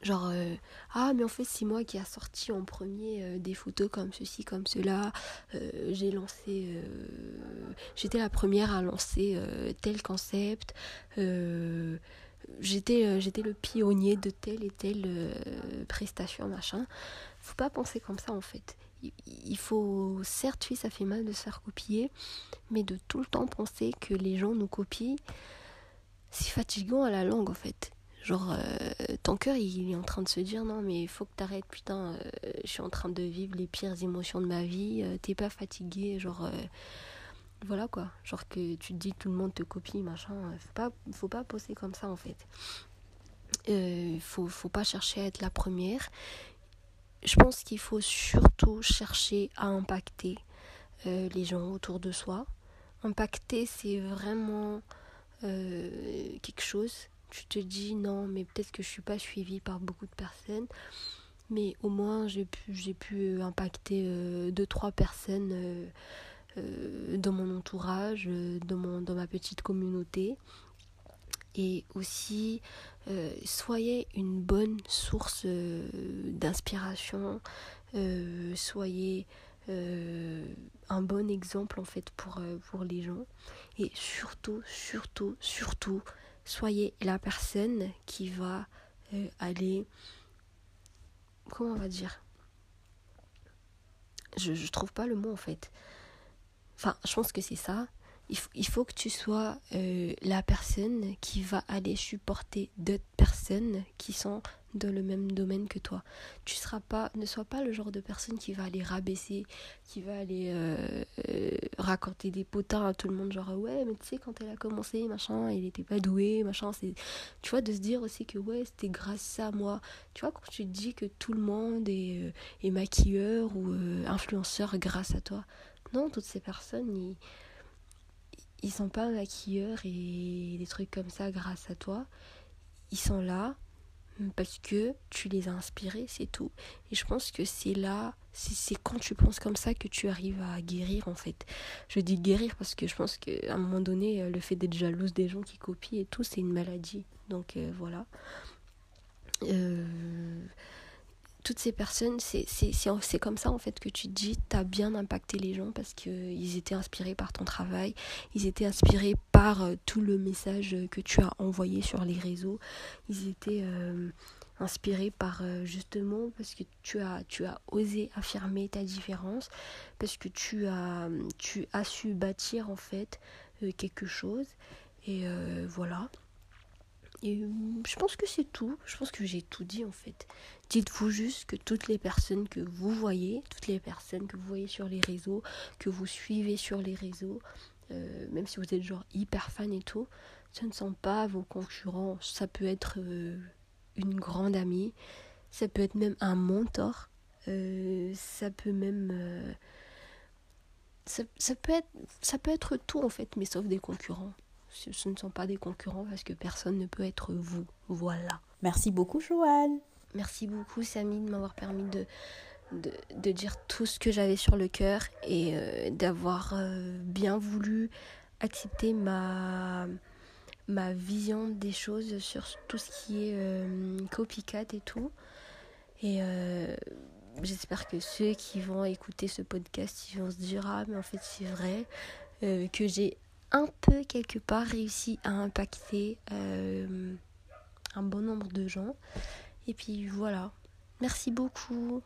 Speaker 6: genre, euh, ah mais en fait c'est moi qui a sorti en premier euh, des photos comme ceci, comme cela. Euh, J'ai lancé, j'étais la première à lancer tel concept. J'étais, j'étais le pionnier de telle et telle prestation machin. Faut pas penser comme ça en fait il- il faut, certes, oui, ça fait mal de se faire copier, mais de tout le temps penser que les gens nous copient, c'est fatigant à la langue en fait. Genre, euh, ton cœur il est en train de se dire non, mais il faut que t'arrêtes, putain, euh, je suis en train de vivre les pires émotions de ma vie, euh, t'es pas fatigué, genre. voilà quoi, genre que tu te dis tout le monde te copie, machin, faut pas, faut pas poser comme ça en fait. Faut, faut pas chercher à être la première je pense qu'il faut surtout chercher à impacter les gens autour de soi. Impacter, c'est vraiment quelque chose. Tu te dis non, mais peut-être que je suis pas suivie par beaucoup de personnes, mais au moins j'ai pu, pu impacter euh, deux trois personnes euh, euh, dans mon entourage, euh, dans ma petite communauté. Et aussi, euh, soyez une bonne source euh, d'inspiration, euh, soyez euh, un bon exemple en fait euh, pour les gens. Et surtout, surtout, surtout, soyez la personne qui va euh, aller... Comment on va dire? Je, je trouve pas le mot en fait. Enfin, je pense que c'est ça. Il, faut- que tu sois euh, la personne qui va aller supporter d'autres personnes qui sont dans le même domaine que toi. Tu seras pas, ne sois pas le genre de personne qui va aller rabaisser, qui va aller euh, euh, raconter des potins à tout le monde, genre ouais, mais tu sais, quand elle a commencé, machin, il était pas doué, machin. c'est Tu vois, de se dire aussi que ouais, c'était grâce à moi. Tu vois, quand tu te dis que tout le monde est, euh, est maquilleur ou influenceur grâce à toi. Non, toutes ces personnes, ils, ils sont pas maquilleurs et des trucs comme ça grâce à toi. Ils sont là parce que tu les as inspirés, c'est tout. Et je pense que c'est là, c'est quand tu penses comme ça que tu arrives à guérir en fait. Je dis guérir parce que je pense qu'à un moment donné, euh, le fait d'être jalouse des gens qui copient et tout, c'est une maladie. Donc euh, voilà. Euh, toutes ces personnes, c'est comme ça en fait que tu te dis, t'as bien impacté les gens parce qu'ils étaient inspirés par ton travail, ils étaient inspirés par euh, tout le message euh, que tu as envoyé sur les réseaux, ils étaient euh, inspirés par euh, justement parce que tu as, tu as osé affirmer ta différence, parce que tu as, tu as su bâtir en fait euh, quelque chose et euh, voilà. Euh, je pense que c'est tout. Je pense que j'ai tout dit en fait. Dites-vous juste que toutes les personnes que vous voyez, toutes les personnes que vous voyez sur les réseaux, que vous suivez sur les réseaux, euh, même si vous êtes genre hyper fan et tout, ce ne sont pas vos concurrents. Ça peut être euh, une grande amie, ça peut être même un mentor, euh, ça peut même... Ça, ça, peut être, ça peut être tout en fait, mais sauf des concurrents. Ce, ne sont pas des concurrents parce que personne ne peut être vous. Voilà.
Speaker 5: Merci beaucoup, Joanne.
Speaker 6: Merci beaucoup, Samy, de m'avoir permis de, de, de, dire tout ce que j'avais sur le cœur et euh, d'avoir euh, bien voulu accepter ma, ma vision des choses sur tout ce qui est euh, copycat et tout. Et j'espère que ceux qui vont écouter ce podcast, ils vont se dire Ah, mais en fait, c'est vrai que j'ai un peu quelque part réussi à impacter un bon nombre de gens. Et puis voilà. Merci beaucoup.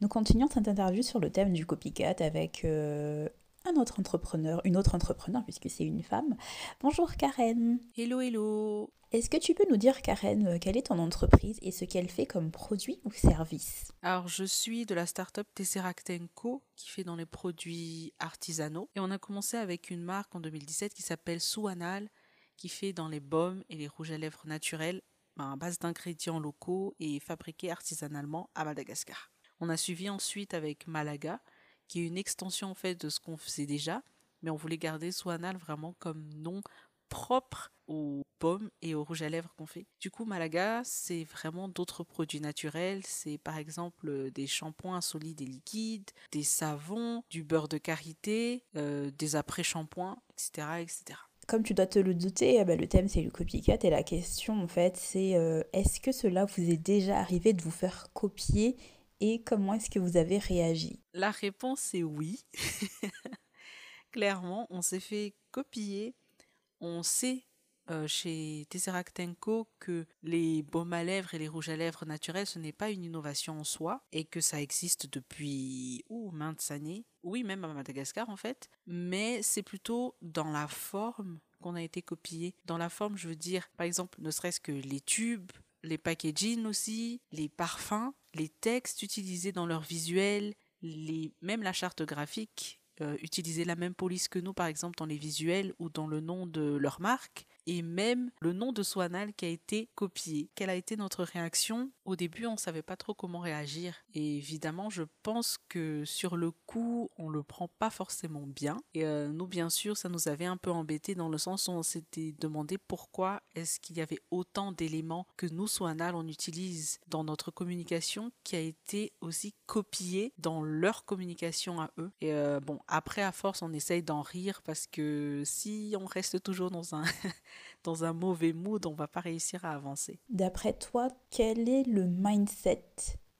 Speaker 5: Nous continuons cette interview sur le thème du copycat avec euh, un autre entrepreneur, une autre entrepreneur puisque c'est une femme. Bonjour Karen.
Speaker 7: Hello, hello.
Speaker 5: Est-ce que tu peux nous dire, Karen, euh, quelle est ton entreprise et ce qu'elle fait comme produit ou service?
Speaker 7: Alors, je suis de la start-up Tesseract Co qui fait dans les produits artisanaux. Et on a commencé avec une marque en 2017 qui s'appelle Souanal qui fait dans les baumes et les rouges à lèvres naturels ben, à base d'ingrédients locaux et fabriqués artisanalement à Madagascar. On a suivi ensuite avec Malaga qui est une extension en fait de ce qu'on faisait déjà, mais on voulait garder Souanal vraiment comme nom propre aux pommes et aux rouges à lèvres qu'on fait. Du coup, Malaga, c'est vraiment d'autres produits naturels. C'est par exemple des shampoings solides et liquides, des savons, du beurre de karité, euh, des après-shampoings, etc., etc.
Speaker 5: Comme tu dois te le douter, eh ben, le thème c'est le copycat et la question en fait c'est euh, est-ce que cela vous est déjà arrivé de vous faire copier et comment est-ce que vous avez réagi?
Speaker 7: La réponse est oui. Clairement, on s'est fait copier on sait euh, chez Tesseract que les baumes à lèvres et les rouges à lèvres naturels, ce n'est pas une innovation en soi et que ça existe depuis ou maintes années, oui même à Madagascar en fait, mais c'est plutôt dans la forme qu'on a été copié. Dans la forme, je veux dire, par exemple, ne serait-ce que les tubes, les packaging aussi, les parfums, les textes utilisés dans leur visuel, les, même la charte graphique euh, utiliser la même police que nous, par exemple, dans les visuels ou dans le nom de leur marque, et même le nom de Swanal qui a été copié. Quelle a été notre réaction? Au début, on ne savait pas trop comment réagir. Et évidemment, je pense que sur le coup, on le prend pas forcément bien. Et euh, nous, bien sûr, ça nous avait un peu embêté dans le sens où on s'était demandé pourquoi est-ce qu'il y avait autant d'éléments que nous, Swanal, on utilise dans notre communication qui a été aussi copié dans leur communication à eux. Et euh, bon, après, à force, on essaye d'en rire parce que si on reste toujours dans un dans un mauvais mood, on va pas réussir à avancer.
Speaker 5: D'après toi, quel est le mindset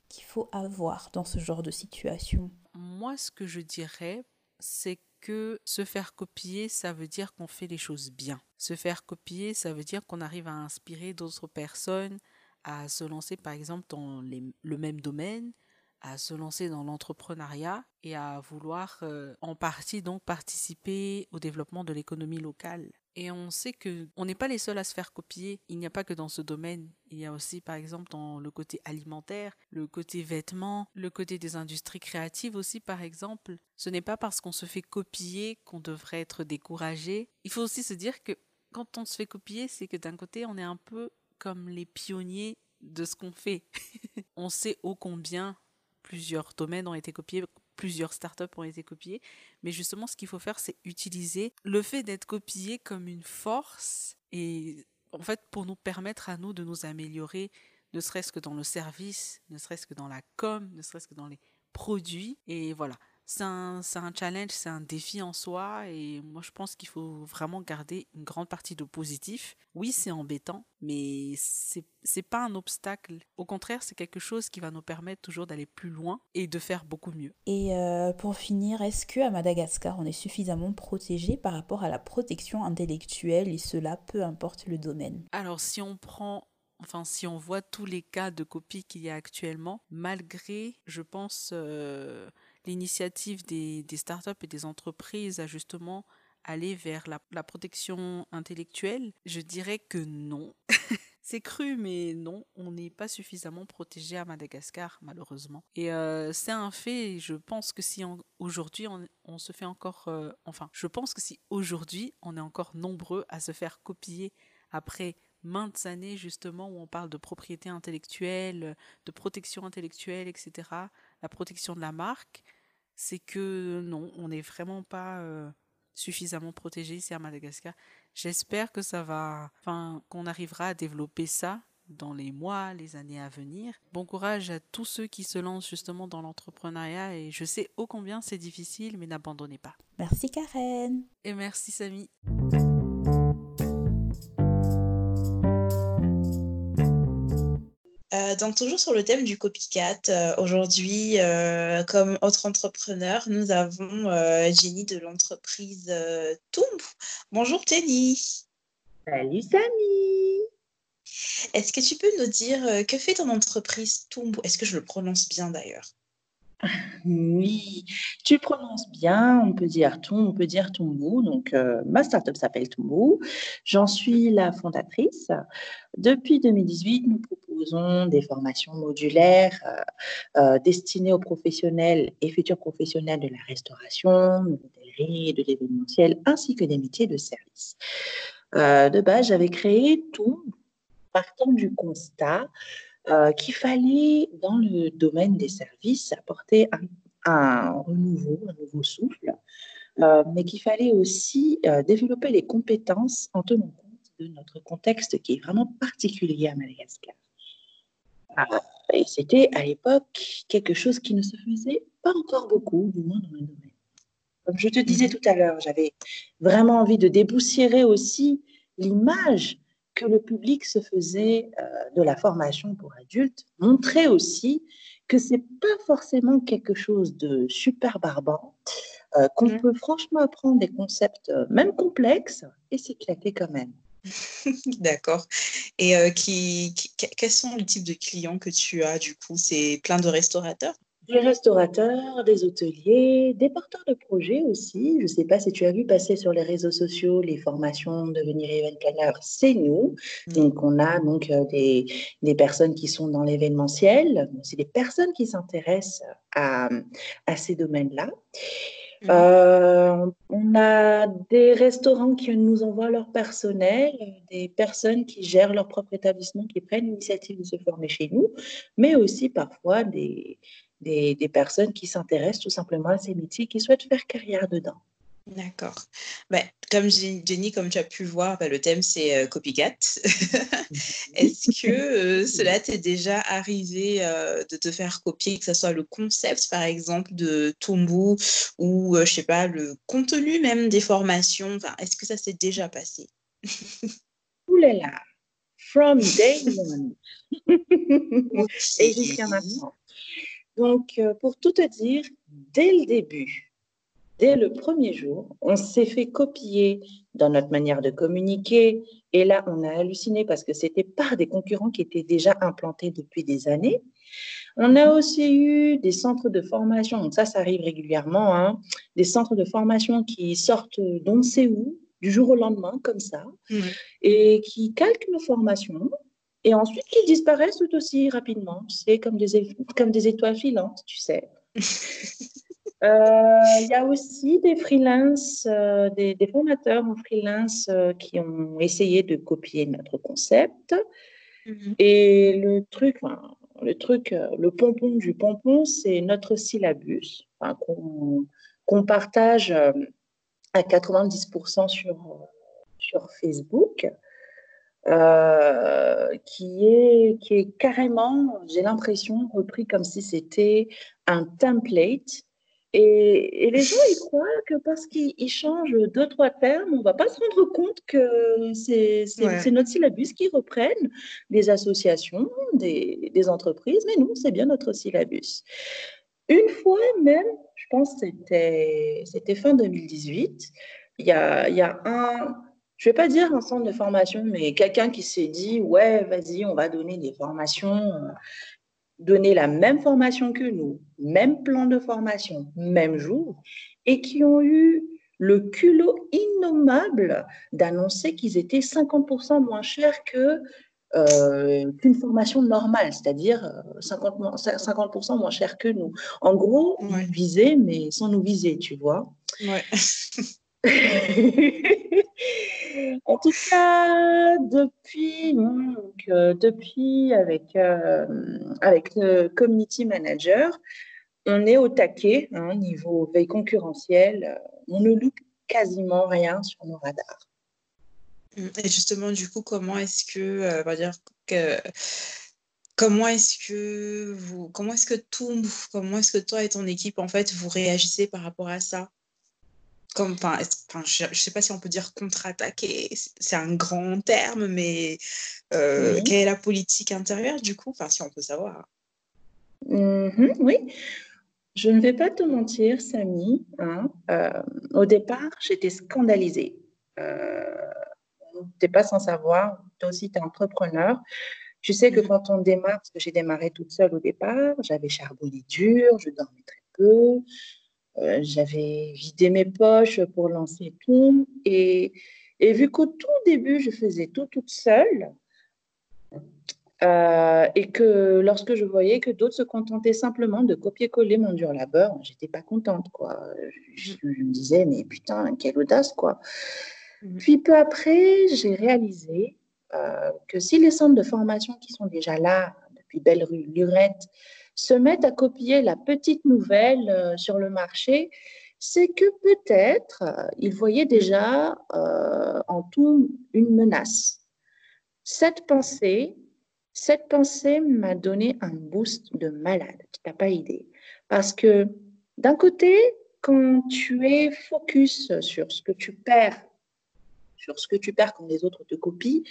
Speaker 5: qu'il faut avoir dans ce genre de situation?
Speaker 7: Moi, ce que je dirais, c'est que se faire copier, ça veut dire qu'on fait les choses bien. Se faire copier, ça veut dire qu'on arrive à inspirer d'autres personnes à se lancer, par exemple, dans le même domaine, à se lancer dans l'entrepreneuriat et à vouloir euh, en partie donc participer au développement de l'économie locale. Et on sait que on n'est pas les seuls à se faire copier. Il n'y a pas que dans ce domaine. Il y a aussi, par exemple, dans le côté alimentaire, le côté vêtements, le côté des industries créatives aussi, par exemple. Ce n'est pas parce qu'on se fait copier qu'on devrait être découragé. Il faut aussi se dire que quand on se fait copier, c'est que d'un côté, on est un peu comme les pionniers de ce qu'on fait. on sait ô combien plusieurs domaines ont été copiés, plusieurs startups ont été copiées. Mais justement, ce qu'il faut faire, c'est utiliser le fait d'être copié comme une force et en fait pour nous permettre à nous de nous améliorer, ne serait-ce que dans le service, ne serait-ce que dans la com, ne serait-ce que dans les produits. Et voilà, c'est un, un, challenge, c'est un défi en soi et moi je pense qu'il faut vraiment garder une grande partie de positif. Oui, c'est embêtant, mais c'est pas un obstacle. Au contraire, c'est quelque chose qui va nous permettre toujours d'aller plus loin et de faire beaucoup mieux.
Speaker 5: Et euh, pour finir, est-ce que à Madagascar, on est suffisamment protégé par rapport à la protection intellectuelle et cela peu importe le domaine?
Speaker 7: Alors si on prend enfin si on voit tous les cas de copies qu'il y a actuellement, malgré, je pense, euh, l'initiative des, des startups et des entreprises à justement aller vers la, protection intellectuelle Je dirais que non. C'est cru, mais non, on n'est pas suffisamment protégé à Madagascar, malheureusement. Et euh, c'est un fait, je pense que si aujourd'hui on, se fait encore... Euh, enfin, je pense que si aujourd'hui on est encore nombreux à se faire copier après maintes années justement où on parle de propriété intellectuelle, de protection intellectuelle, etc., la protection de la marque, c'est que non, on n'est vraiment pas euh, suffisamment protégé ici à Madagascar. J'espère que ça va, enfin, qu'on arrivera à développer ça dans les mois, les années à venir. Bon courage à tous ceux qui se lancent justement dans l'entrepreneuriat et je sais ô combien c'est difficile, mais n'abandonnez pas.
Speaker 5: Merci Karen.
Speaker 7: Et merci Samy.
Speaker 8: Euh, donc toujours sur le thème du copycat, euh, aujourd'hui, euh, comme autre entrepreneur, nous avons Jenny de l'entreprise Toumb. Bonjour Jenny.
Speaker 9: Salut Samy.
Speaker 8: Est-ce que tu peux nous dire que fait ton entreprise Toumb Est-ce que je le prononce bien d'ailleurs?
Speaker 9: Oui, tu prononces bien, on peut dire tout, on peut dire Tumbu. Donc, euh, ma startup s'appelle Tumbu. J'en suis la fondatrice. Depuis 2018, nous proposons des formations modulaires euh, euh, destinées aux professionnels et futurs professionnels de la restauration, de l'hôtellerie, de l'événementiel, ainsi que des métiers de service. de base, j'avais créé tout partant du constat euh, qu'il fallait, dans le domaine des services, apporter un, renouveau, un nouveau souffle, euh, mais qu'il fallait aussi euh, développer les compétences en tenant compte de notre contexte qui est vraiment particulier à Madagascar. et c'était à l'époque quelque chose qui ne se faisait pas encore beaucoup, du moins dans le domaine. Comme je te disais tout à l'heure, j'avais vraiment envie de déboussiérer aussi l'image que le public se faisait euh, de la formation pour adultes montrait aussi que c'est pas forcément quelque chose de super barbant, euh, qu'on mmh. peut franchement apprendre des concepts euh, même complexes et s'éclater quand même.
Speaker 8: D'accord. Et qui, quels sont les types de clients que tu as du coup? C'est plein de restaurateurs?
Speaker 9: Des restaurateurs, des hôteliers, des porteurs de projets aussi. Je ne sais pas si tu as vu passer sur les réseaux sociaux les formations devenir event planner, c'est nous. Mm. Donc on a donc euh, des, des personnes qui sont dans l'événementiel, c'est des personnes qui s'intéressent à, à ces domaines-là. Mm. Euh, on a des restaurants qui nous envoient leur personnel, des personnes qui gèrent leur propre établissement, qui prennent l'initiative de se former chez nous, mais aussi parfois des, des, personnes qui s'intéressent tout simplement à ces métiers, qui souhaitent faire carrière dedans.
Speaker 8: D'accord. Ben, comme Jenny, comme tu as pu voir, ben, le thème c'est euh, copycat. Est-ce que euh, cela t'est déjà arrivé euh, de te faire copier, que ce soit le concept par exemple de Tombu ou je sais pas le contenu même des formations? Enfin, Est-ce que ça s'est déjà passé?
Speaker 9: Oulala, from day one. Et jusqu'à maintenant. Donc, euh, pour tout te dire, dès le début, dès le premier jour, on s'est fait copier dans notre manière de communiquer. Et là, on a halluciné parce que c'était par des concurrents qui étaient déjà implantés depuis des années. On a aussi eu des centres de formation, donc ça, ça arrive régulièrement, hein, des centres de formation qui sortent d'on sait où, du jour au lendemain, comme ça, et qui calquent nos formations et ensuite qui disparaissent tout aussi rapidement, c'est comme des, comme des étoiles filantes, tu sais. Euh, il y a aussi des freelances, euh, des, formateurs en freelance euh, qui ont essayé de copier notre concept. Mhm. Et le truc, le truc, le pompon du pompon, c'est notre syllabus qu'on partage à 90% sur, sur Facebook. Euh, qui, est, qui est carrément, j'ai l'impression, repris comme si c'était un template. Et, et, les gens, ils croient que parce qu'ils changent deux, trois termes, on ne va pas se rendre compte que c'est notre syllabus qui reprennent des associations, des, des entreprises, mais non, c'est bien notre syllabus. Une fois même, je pense que c'était fin 2018, il y a, il y a un, je ne vais pas dire un centre de formation, mais quelqu'un qui s'est dit, ouais, vas-y, on va donner des formations, euh, donner la même formation que nous, même plan de formation, même jour, et qui ont eu le culot innommable d'annoncer qu'ils étaient 50% moins chers que euh, qu'une formation normale, c'est-à-dire 50%, 50 moins cher que nous. En gros, ils visaient, mais sans nous viser, tu vois.
Speaker 8: Ouais.
Speaker 9: en tout cas, depuis, euh, euh, avec le community manager, on est au taquet, hein, niveau veille concurrentielle. On ne loupe quasiment rien sur nos radars.
Speaker 8: Et justement, du coup, comment est-ce que, euh, comment est-ce que vous, comment est-ce que toi et ton équipe en fait vous réagissez par rapport à ça? Comme, enfin, je ne sais pas si on peut dire contre-attaquer, c'est un grand terme, mais euh, quelle est la politique intérieure du coup? Enfin, si on peut savoir.
Speaker 9: Mm-hmm, oui. Je ne vais pas te mentir, Samy. Hein, euh, au départ, j'étais scandalisée. Euh, tu n'es pas sans savoir, toi aussi, tu es entrepreneur. Tu sais que quand on démarre, parce que j'ai démarré toute seule au départ, j'avais charbonné dur, je dormais très peu, euh, j'avais vidé mes poches pour lancer tout. Et, et vu qu'au tout début, je faisais tout toute seule, euh, et que lorsque je voyais que d'autres se contentaient simplement de copier-coller mon dur labeur, j'étais pas contente, quoi. Je, je, me disais, mais putain, quelle audace, quoi. Mmh. Puis peu après, j'ai réalisé euh, que si les centres de formation qui sont déjà là depuis belle rue Lurette se mettent à copier la petite nouvelle euh, sur le marché, c'est que peut-être euh, ils voyaient déjà en tout une menace. Cette pensée, cette pensée m'a donné un boost de malade, tu n'as pas idée. Parce que d'un côté, quand tu es focus sur ce que tu perds sur ce que tu perds quand les autres te copient,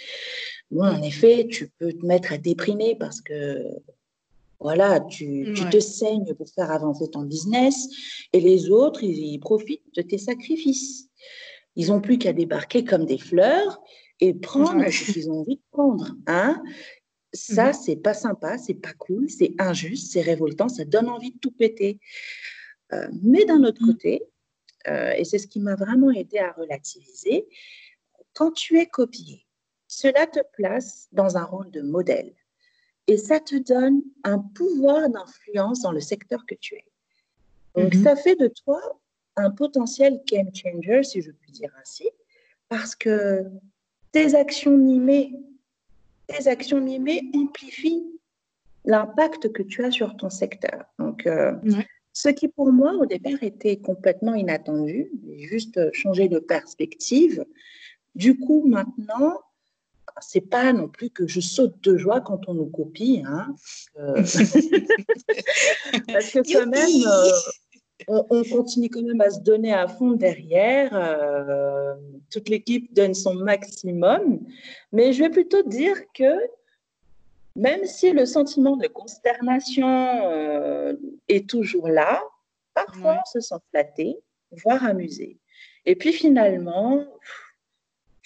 Speaker 9: bon, en effet, tu peux te mettre à déprimer parce que voilà, tu, te saignes pour faire avancer ton business et les autres, ils, profitent de tes sacrifices. Ils n'ont plus qu'à débarquer comme des fleurs et prendre ce qu'ils ont envie de prendre. Hein ça, mm-hmm. c'est pas sympa, c'est pas cool, c'est injuste, c'est révoltant, ça donne envie de tout péter. Euh, mais d'un autre mm. côté, euh, et c'est ce qui m'a vraiment aidé à relativiser, quand tu es copié, cela te place dans un rôle de modèle et ça te donne un pouvoir d'influence dans le secteur que tu es. Donc, mhm. ça fait de toi un potentiel game changer, si je puis dire ainsi, parce que tes actions mimées, tes actions mimées amplifient l'impact que tu as sur ton secteur. Donc, euh, ce qui pour moi au départ était complètement inattendu, juste changer de perspective, du coup, maintenant, c'est pas non plus que je saute de joie quand on nous copie, hein. Euh, parce que quand même, euh, on, continue quand même à se donner à fond derrière. Euh, toute l'équipe donne son maximum, mais je vais plutôt dire que même si le sentiment de consternation est toujours là, parfois on se sent flatté, voire amusé. Et puis finalement,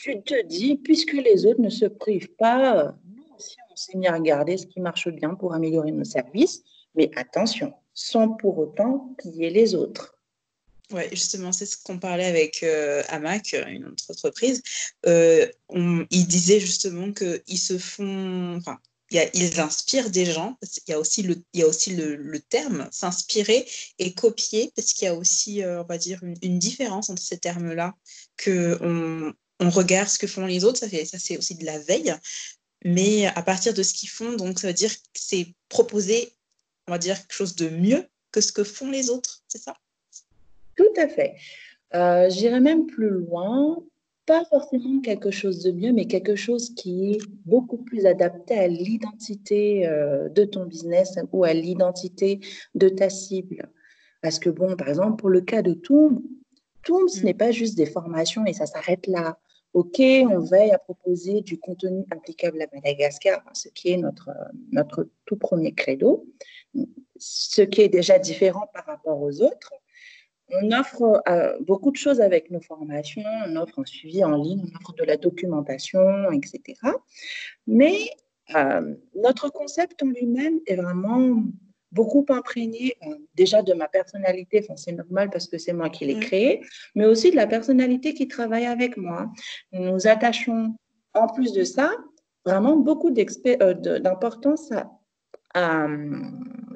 Speaker 9: tu te dis, puisque les autres ne se privent pas, nous aussi, on s'est mis à regarder ce qui marche bien pour améliorer nos services, mais attention, sans pour autant piller les autres.
Speaker 8: Oui, justement, c'est ce qu'on parlait avec euh, Amac, une autre entreprise. Euh, on, ils disaient justement qu'ils se font, ils inspirent des gens. Il y a aussi le, y a aussi le, terme s'inspirer et copier, parce qu'il y a aussi, euh, on va dire, une, différence entre ces termes-là, que on regarde ce que font les autres, ça, fait, ça c'est aussi de la veille. Mais à partir de ce qu'ils font, donc ça veut dire que c'est proposer, on va dire, quelque chose de mieux que ce que font les autres, c'est ça?
Speaker 9: Tout à fait. Euh, j'irais même plus loin, pas forcément quelque chose de mieux, mais quelque chose qui est beaucoup plus adapté à l'identité euh, de ton business ou à l'identité de ta cible. Parce que, bon, par exemple, pour le cas de Toom, Toom, ce mm. n'est pas juste des formations et ça s'arrête là. OK, on veille à proposer du contenu applicable à Madagascar, ce qui est notre, notre tout premier credo, ce qui est déjà différent par rapport aux autres. On offre euh, beaucoup de choses avec nos formations, on offre un suivi en ligne, on offre de la documentation, etc. Mais euh, notre concept en lui-même est vraiment beaucoup imprégné euh, déjà de ma personnalité, enfin, c'est normal parce que c'est moi qui l'ai créé, mais aussi de la personnalité qui travaille avec moi. Nous nous attachons, en plus de ça, vraiment beaucoup d'importance à, à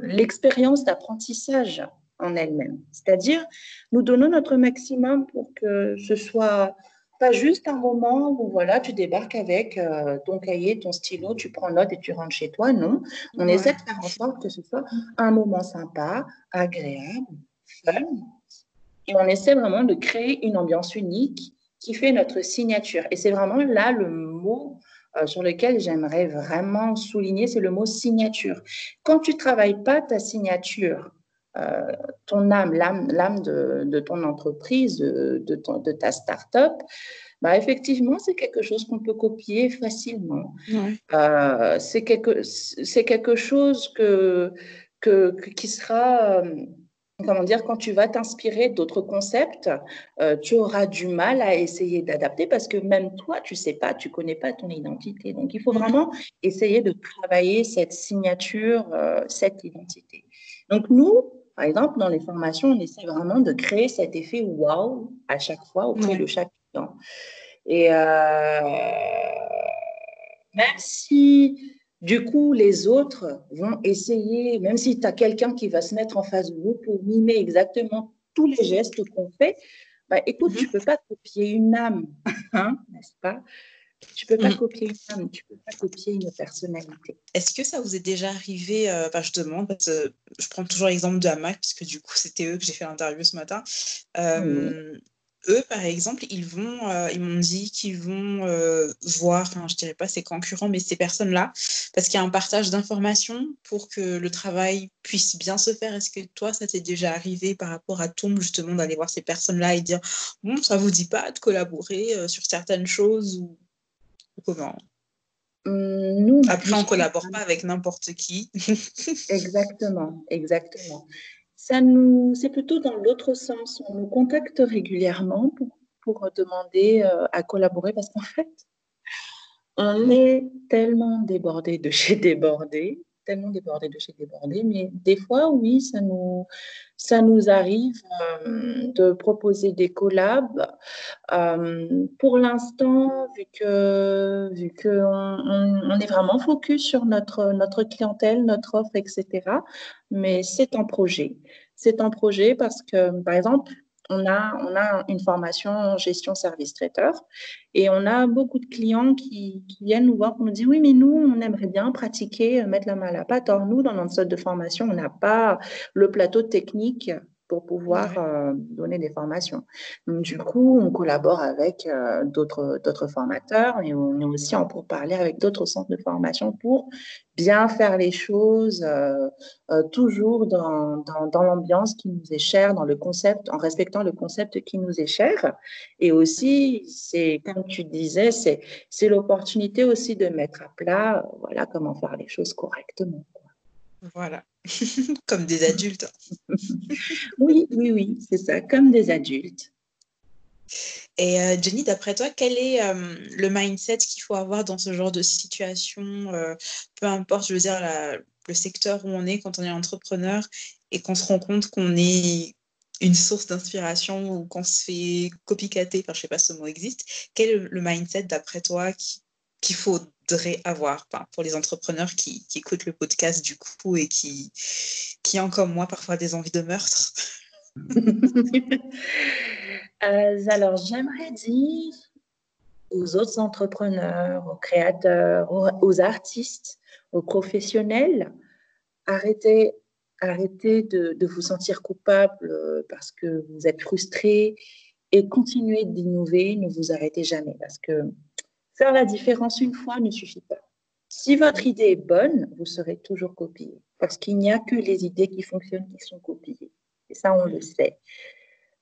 Speaker 9: l'expérience d'apprentissage en elle-même. C'est-à-dire, nous donnons notre maximum pour que ce soit pas juste un moment où voilà, tu débarques avec euh, ton cahier, ton stylo, tu prends note et tu rentres chez toi. Non, on essaie de faire en sorte que ce soit un moment sympa, agréable, fun. Et on essaie vraiment de créer une ambiance unique qui fait notre signature. Et c'est vraiment là le mot euh, sur lequel j'aimerais vraiment souligner, c'est le mot signature. Quand tu travailles pas ta signature, ton âme, l'âme de, ton entreprise, de, de ta start-up, bah, effectivement, c'est quelque chose qu'on peut copier facilement. Euh, c'est quelque, quelque chose que, que, qui sera, euh, comment dire, quand tu vas t'inspirer d'autres concepts, tu auras du mal à essayer d'adapter parce que même toi, tu sais pas, tu connais pas ton identité. Donc, il faut vraiment essayer de travailler cette signature, cette identité. Donc, nous, par exemple, dans les formations, on essaie vraiment de créer cet effet wow à chaque fois auprès de chaque client. Et euh, même si du coup les autres vont essayer, même si tu as quelqu'un qui va se mettre en face de nous pour mimer exactement tous les gestes qu'on fait, bah, écoute, mm-hmm. tu ne peux pas copier une âme, hein, n'est-ce pas? Tu peux pas mm. copier une femme, tu peux pas copier une personnalité.
Speaker 8: Est-ce que ça vous est déjà arrivé, euh, je demande, parce que je prends toujours l'exemple de Hamac, puisque du coup c'était eux que j'ai fait l'interview ce matin. Euh, eux, par exemple, ils vont, euh, ils m'ont dit qu'ils vont voir, enfin, je dirais pas ces concurrents, mais ces personnes-là, parce qu'il y a un partage d'informations pour que le travail puisse bien se faire. Est-ce que toi, ça t'est déjà arrivé par rapport à Tomb, justement, d'aller voir ces personnes-là et dire, bon, ça vous dit pas de collaborer sur certaines choses ou comment?
Speaker 9: Hum, nous,
Speaker 8: Après, on ne collabore pas avec n'importe qui.
Speaker 9: exactement, exactement. Ça nous, c'est plutôt dans l'autre sens. On nous contacte régulièrement pour, pour demander euh, à collaborer parce qu'en fait, on est tellement débordé de chez débordé tellement débordé de chez débordé, mais des fois, oui, ça nous, ça nous arrive euh, de proposer des collabs. Euh, pour l'instant, vu que vu que on, est vraiment focus sur notre notre clientèle, notre offre, etc. Mais c'est un projet. C'est un projet parce que, par exemple, on a, on a une formation en gestion service traiteur et on a beaucoup de clients qui, viennent nous voir pour nous dire oui, mais nous, on aimerait bien pratiquer, euh, mettre la main à la pâte. Or, nous, dans notre sorte de formation, on n'a pas le plateau technique pour pouvoir euh, donner des formations. du coup, on collabore avec euh, d'autres, d'autres formateurs et on est aussi en pourparler avec d'autres centres de formation pour bien faire les choses euh, toujours dans, dans, dans, l'ambiance qui nous est chère, dans le concept, en respectant le concept qui nous est cher. Et aussi, c'est, comme tu disais, c'est, c'est l'opportunité aussi de mettre à plat, voilà, comment faire les choses correctement.
Speaker 8: Voilà, comme des adultes.
Speaker 9: oui, oui, oui, c'est ça, comme des adultes.
Speaker 8: Et euh, Jenny, d'après toi, quel est euh, le mindset qu'il faut avoir dans ce genre de situation euh, Peu importe, je veux dire, le secteur où on est quand on est entrepreneur et qu'on se rend compte qu'on est une source d'inspiration ou qu'on se fait copycater, enfin je sais pas si ce mot existe, quel est le mindset d'après toi qu'il faut avoir pour les entrepreneurs qui, écoutent le podcast du coup et qui, qui ont comme moi parfois des envies de meurtre.
Speaker 9: Euh, Alors, j'aimerais dire aux autres entrepreneurs, aux créateurs, aux, artistes, aux professionnels, arrêtez, arrêtez de, de, vous sentir coupable parce que vous êtes frustré et continuez d'innover, ne vous arrêtez jamais parce que Faire la différence une fois ne suffit pas. Si votre idée est bonne, vous serez toujours copié. Parce qu'il n'y a que les idées qui fonctionnent qui sont copiées. Et ça, on le sait.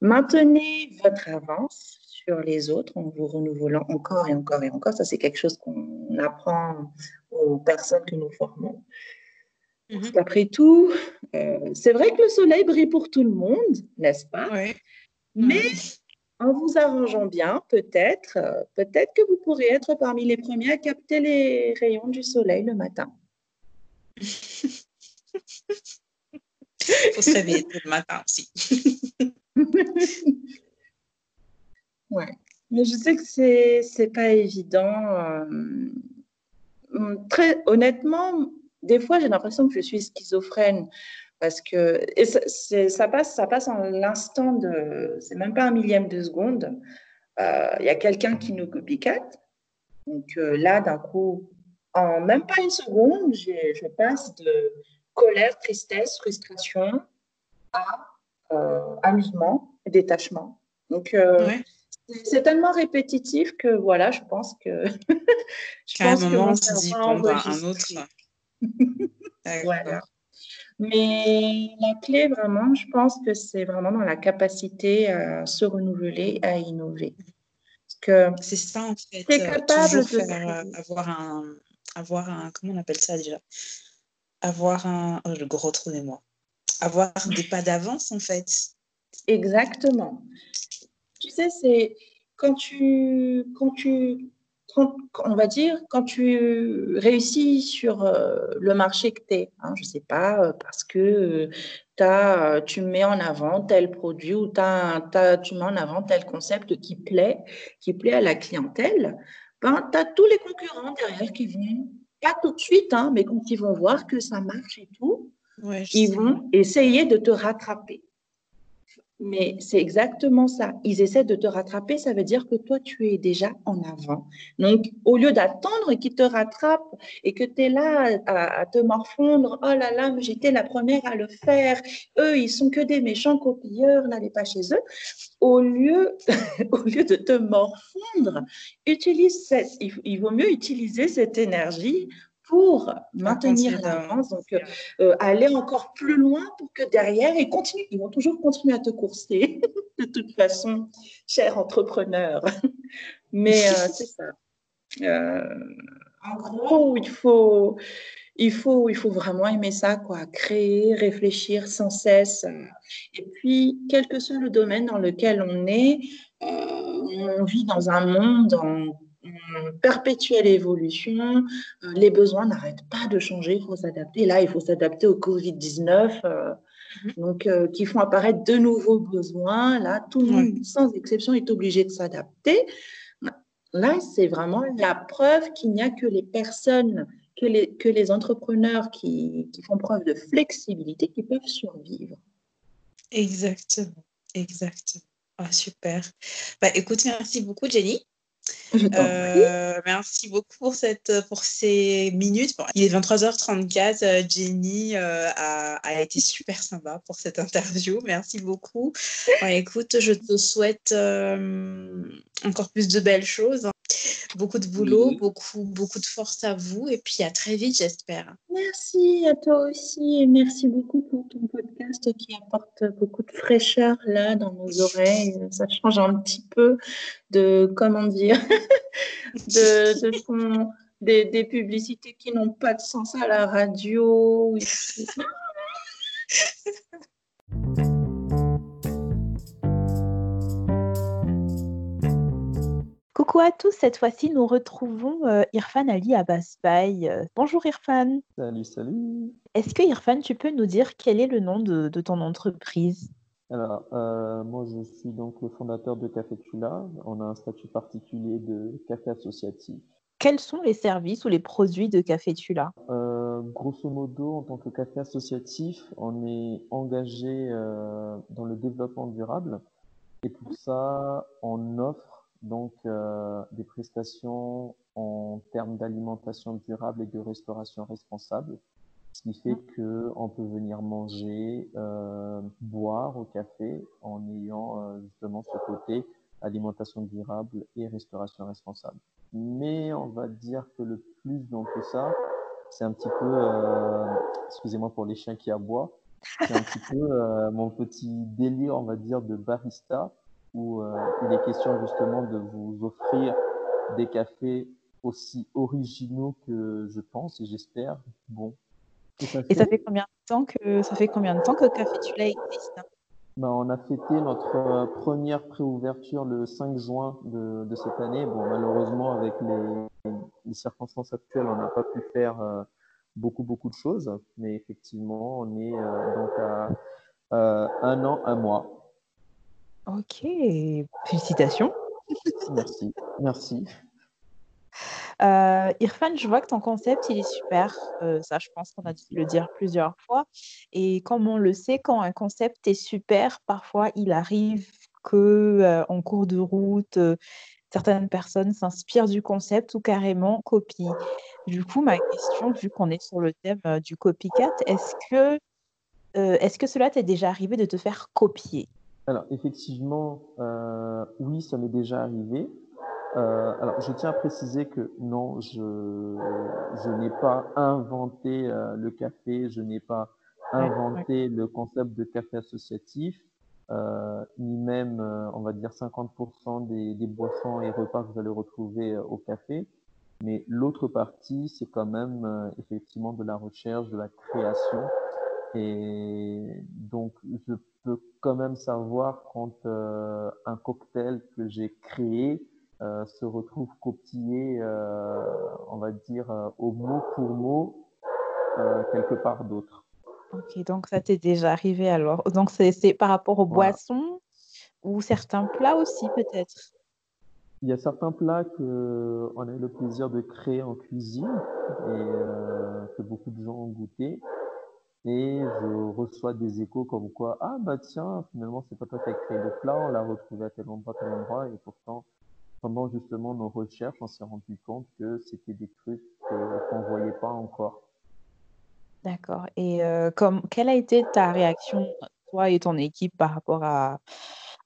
Speaker 9: Maintenez votre avance sur les autres en vous renouvelant encore et encore et encore. Ça, c'est quelque chose qu'on apprend aux personnes que nous formons. Mhm. Après tout, euh, c'est vrai que le soleil brille pour tout le monde, n'est-ce pas? Oui. Mais en vous arrangeant bien, peut-être, euh, peut-être que vous pourrez être parmi les premiers à capter les rayons du soleil le matin.
Speaker 8: faut se réveiller le matin aussi.
Speaker 9: ouais. Mais je sais que c'est c'est pas évident. euh, Très honnêtement, des fois, j'ai l'impression que je suis schizophrène parce que et ça, passe, ça passe en l'instant de, c'est même pas un millième de seconde. Euh, Il y a quelqu'un qui nous copycat. Donc euh, là, d'un coup, en même pas une seconde, je passe de colère, tristesse, frustration à euh, amusement, et détachement. Donc euh,
Speaker 8: Ouais.
Speaker 9: c'est tellement répétitif que voilà, je pense que je
Speaker 8: Qu'à un
Speaker 9: pense que
Speaker 8: moment, on se dit, bon, bah, un autre.
Speaker 9: Voilà. Mais la clé, vraiment, je pense que c'est vraiment dans la capacité à se renouveler, à innover. Parce que
Speaker 8: C'est ça, en fait.
Speaker 9: T'es
Speaker 8: euh,
Speaker 9: capable de
Speaker 8: faire, euh, avoir un, avoir un, comment on appelle ça déjà? Avoir un, oh, le gros trou de mémoire. Avoir des pas d'avance, en fait.
Speaker 9: Exactement. Tu sais, c'est quand tu, quand tu, quand- on va dire, quand tu réussis sur euh, le marché que tu es, hein, je sais pas, euh, parce que euh, t'as, euh, tu mets en avant tel produit ou t'as- tu mets en avant tel concept qui plaît, qui plaît à la clientèle, ben, tu as tous les concurrents derrière qui vont, pas tout de suite, hein, mais quand ils vont voir que ça marche et tout,
Speaker 8: Ouais,
Speaker 9: ils
Speaker 8: sais.
Speaker 9: vont essayer de te rattraper. Mais c'est exactement ça. Ils essaient de te rattraper, ça veut dire que toi, tu es déjà en avant. Donc, au lieu d'attendre qu'ils te rattrapent et que tu es là à, te morfondre, oh là là, j'étais la première à le faire, eux, ils sont que des méchants copieurs, n'allez pas chez eux. Au lieu, au lieu de te morfondre, utilise il vaut mieux utiliser cette énergie pour maintenir l'avance, donc euh, euh, aller encore plus loin pour que derrière, ils continuent, ils vont toujours continuer à te courser, de toute façon, cher entrepreneur. Mais euh, c'est ça. Euh, en gros, il faut, il, faut, il faut vraiment aimer ça, quoi. Créer, réfléchir sans cesse. Et puis, quel que soit le domaine dans lequel on est, on vit dans un monde en, en perpétuelle évolution. Euh, les besoins n'arrêtent pas de changer, il faut s'adapter. Là, il faut s'adapter au Covid-19. euh,
Speaker 8: Mhm.
Speaker 9: donc, euh, qui font apparaître de nouveaux besoins. Là, tout le monde, sans exception, est obligé de s'adapter. Là, c'est vraiment la preuve qu'il n'y a que les personnes, que les, que les entrepreneurs qui, qui font preuve de flexibilité qui peuvent survivre.
Speaker 8: Exactement, exactement. Ah, super. Bah, écoute, merci beaucoup, Jenny. Euh, merci beaucoup pour, cette, pour ces minutes. Il est 23h34. euh, Jenny euh, a, a été super sympa pour cette interview. Merci beaucoup. Écoute, je te souhaite encore plus de belles choses. Beaucoup de boulot,
Speaker 9: Oui.
Speaker 8: beaucoup, beaucoup de force à vous. Et puis à très vite, j'espère.
Speaker 9: Merci à toi aussi et merci beaucoup pour ton podcast qui apporte beaucoup de fraîcheur là dans nos oreilles. Ça change un petit peu de, comment dire, de, des publicités qui n'ont pas de sens à la radio.
Speaker 5: Coucou à tous, cette fois-ci nous retrouvons euh, Irfan Ali Abbasbaï. Euh, bonjour Irfan.
Speaker 10: Salut, salut.
Speaker 5: Est-ce que Irfan, tu peux nous dire quel est le nom de, de ton entreprise?
Speaker 10: Alors, euh, moi, je suis donc le fondateur de Café Tula. On a un statut particulier de café associatif.
Speaker 5: Quels sont les services ou les produits de Café Tula?
Speaker 10: Euh, grosso modo, en tant que café associatif, on est engagé dans le développement durable. Et pour ça, on offre donc euh, des prestations en termes d'alimentation durable et de restauration responsable. Ce qui fait que on peut venir manger, euh, boire au café en ayant euh, justement ce côté alimentation durable et restauration responsable. Mais on va dire que le plus dans tout ça, c'est un petit peu, euh, excusez-moi pour les chiens qui aboient, c'est un petit peu euh, mon petit délire, on va dire, de barista, où euh, il est question justement de vous offrir des cafés aussi originaux que je pense et j'espère à
Speaker 5: Et ça
Speaker 10: fait.
Speaker 5: combien de temps que ça fait combien de temps que Café Tula existe?
Speaker 10: Ben, on a fêté notre euh, première préouverture le 5 juin de, de cette année. Bon, malheureusement, avec les, les circonstances actuelles, on n'a pas pu faire euh, beaucoup, beaucoup de choses. Mais effectivement, on est donc à un an, un mois.
Speaker 11: Ok, félicitations.
Speaker 10: Merci, merci.
Speaker 11: Euh, Irfan, je vois que ton concept, il est super. Euh, ça, je pense qu'on a dû le dire plusieurs fois. Et comme on le sait, quand un concept est super, parfois il arrive que euh, en cours de route, certaines personnes s'inspirent du concept ou carrément copient. Du coup, ma question, vu qu'on est sur le thème du copycat, est-ce que, est-ce que cela t'est déjà arrivé de te faire copier?
Speaker 10: Alors, effectivement, oui, ça m'est déjà arrivé. Euh, alors, je tiens à préciser que non, je, je n'ai pas inventé euh, le café, je n'ai pas inventé le concept de café associatif, euh, ni même, euh, on va dire, 50% des, des, boissons et repas que vous allez retrouver euh, au café. Mais l'autre partie, c'est quand même effectivement de la recherche, de la création. Et donc, je peux quand même savoir quand un cocktail que j'ai créé, euh, se retrouve copié, euh, on va dire, euh, au mot pour mot, quelque part d'autre.
Speaker 11: Ok, donc ça t'est déjà arrivé alors. Donc c'est par rapport aux boissons ou certains plats aussi peut-être?
Speaker 10: Il y a certains plats qu'on a eu le plaisir de créer en cuisine et que beaucoup de gens ont goûté. Et je reçois des échos comme quoi, ah bah tiens, finalement c'est pas toi qui as créé le plat, on l'a retrouvé à tel endroit, tel endroit, et pourtant pendant justement nos recherches, on s'est rendu compte que c'était des trucs qu'on ne voyait pas encore.
Speaker 11: D'accord. Et euh, comme, quelle a été ta réaction, toi et ton équipe, par rapport à,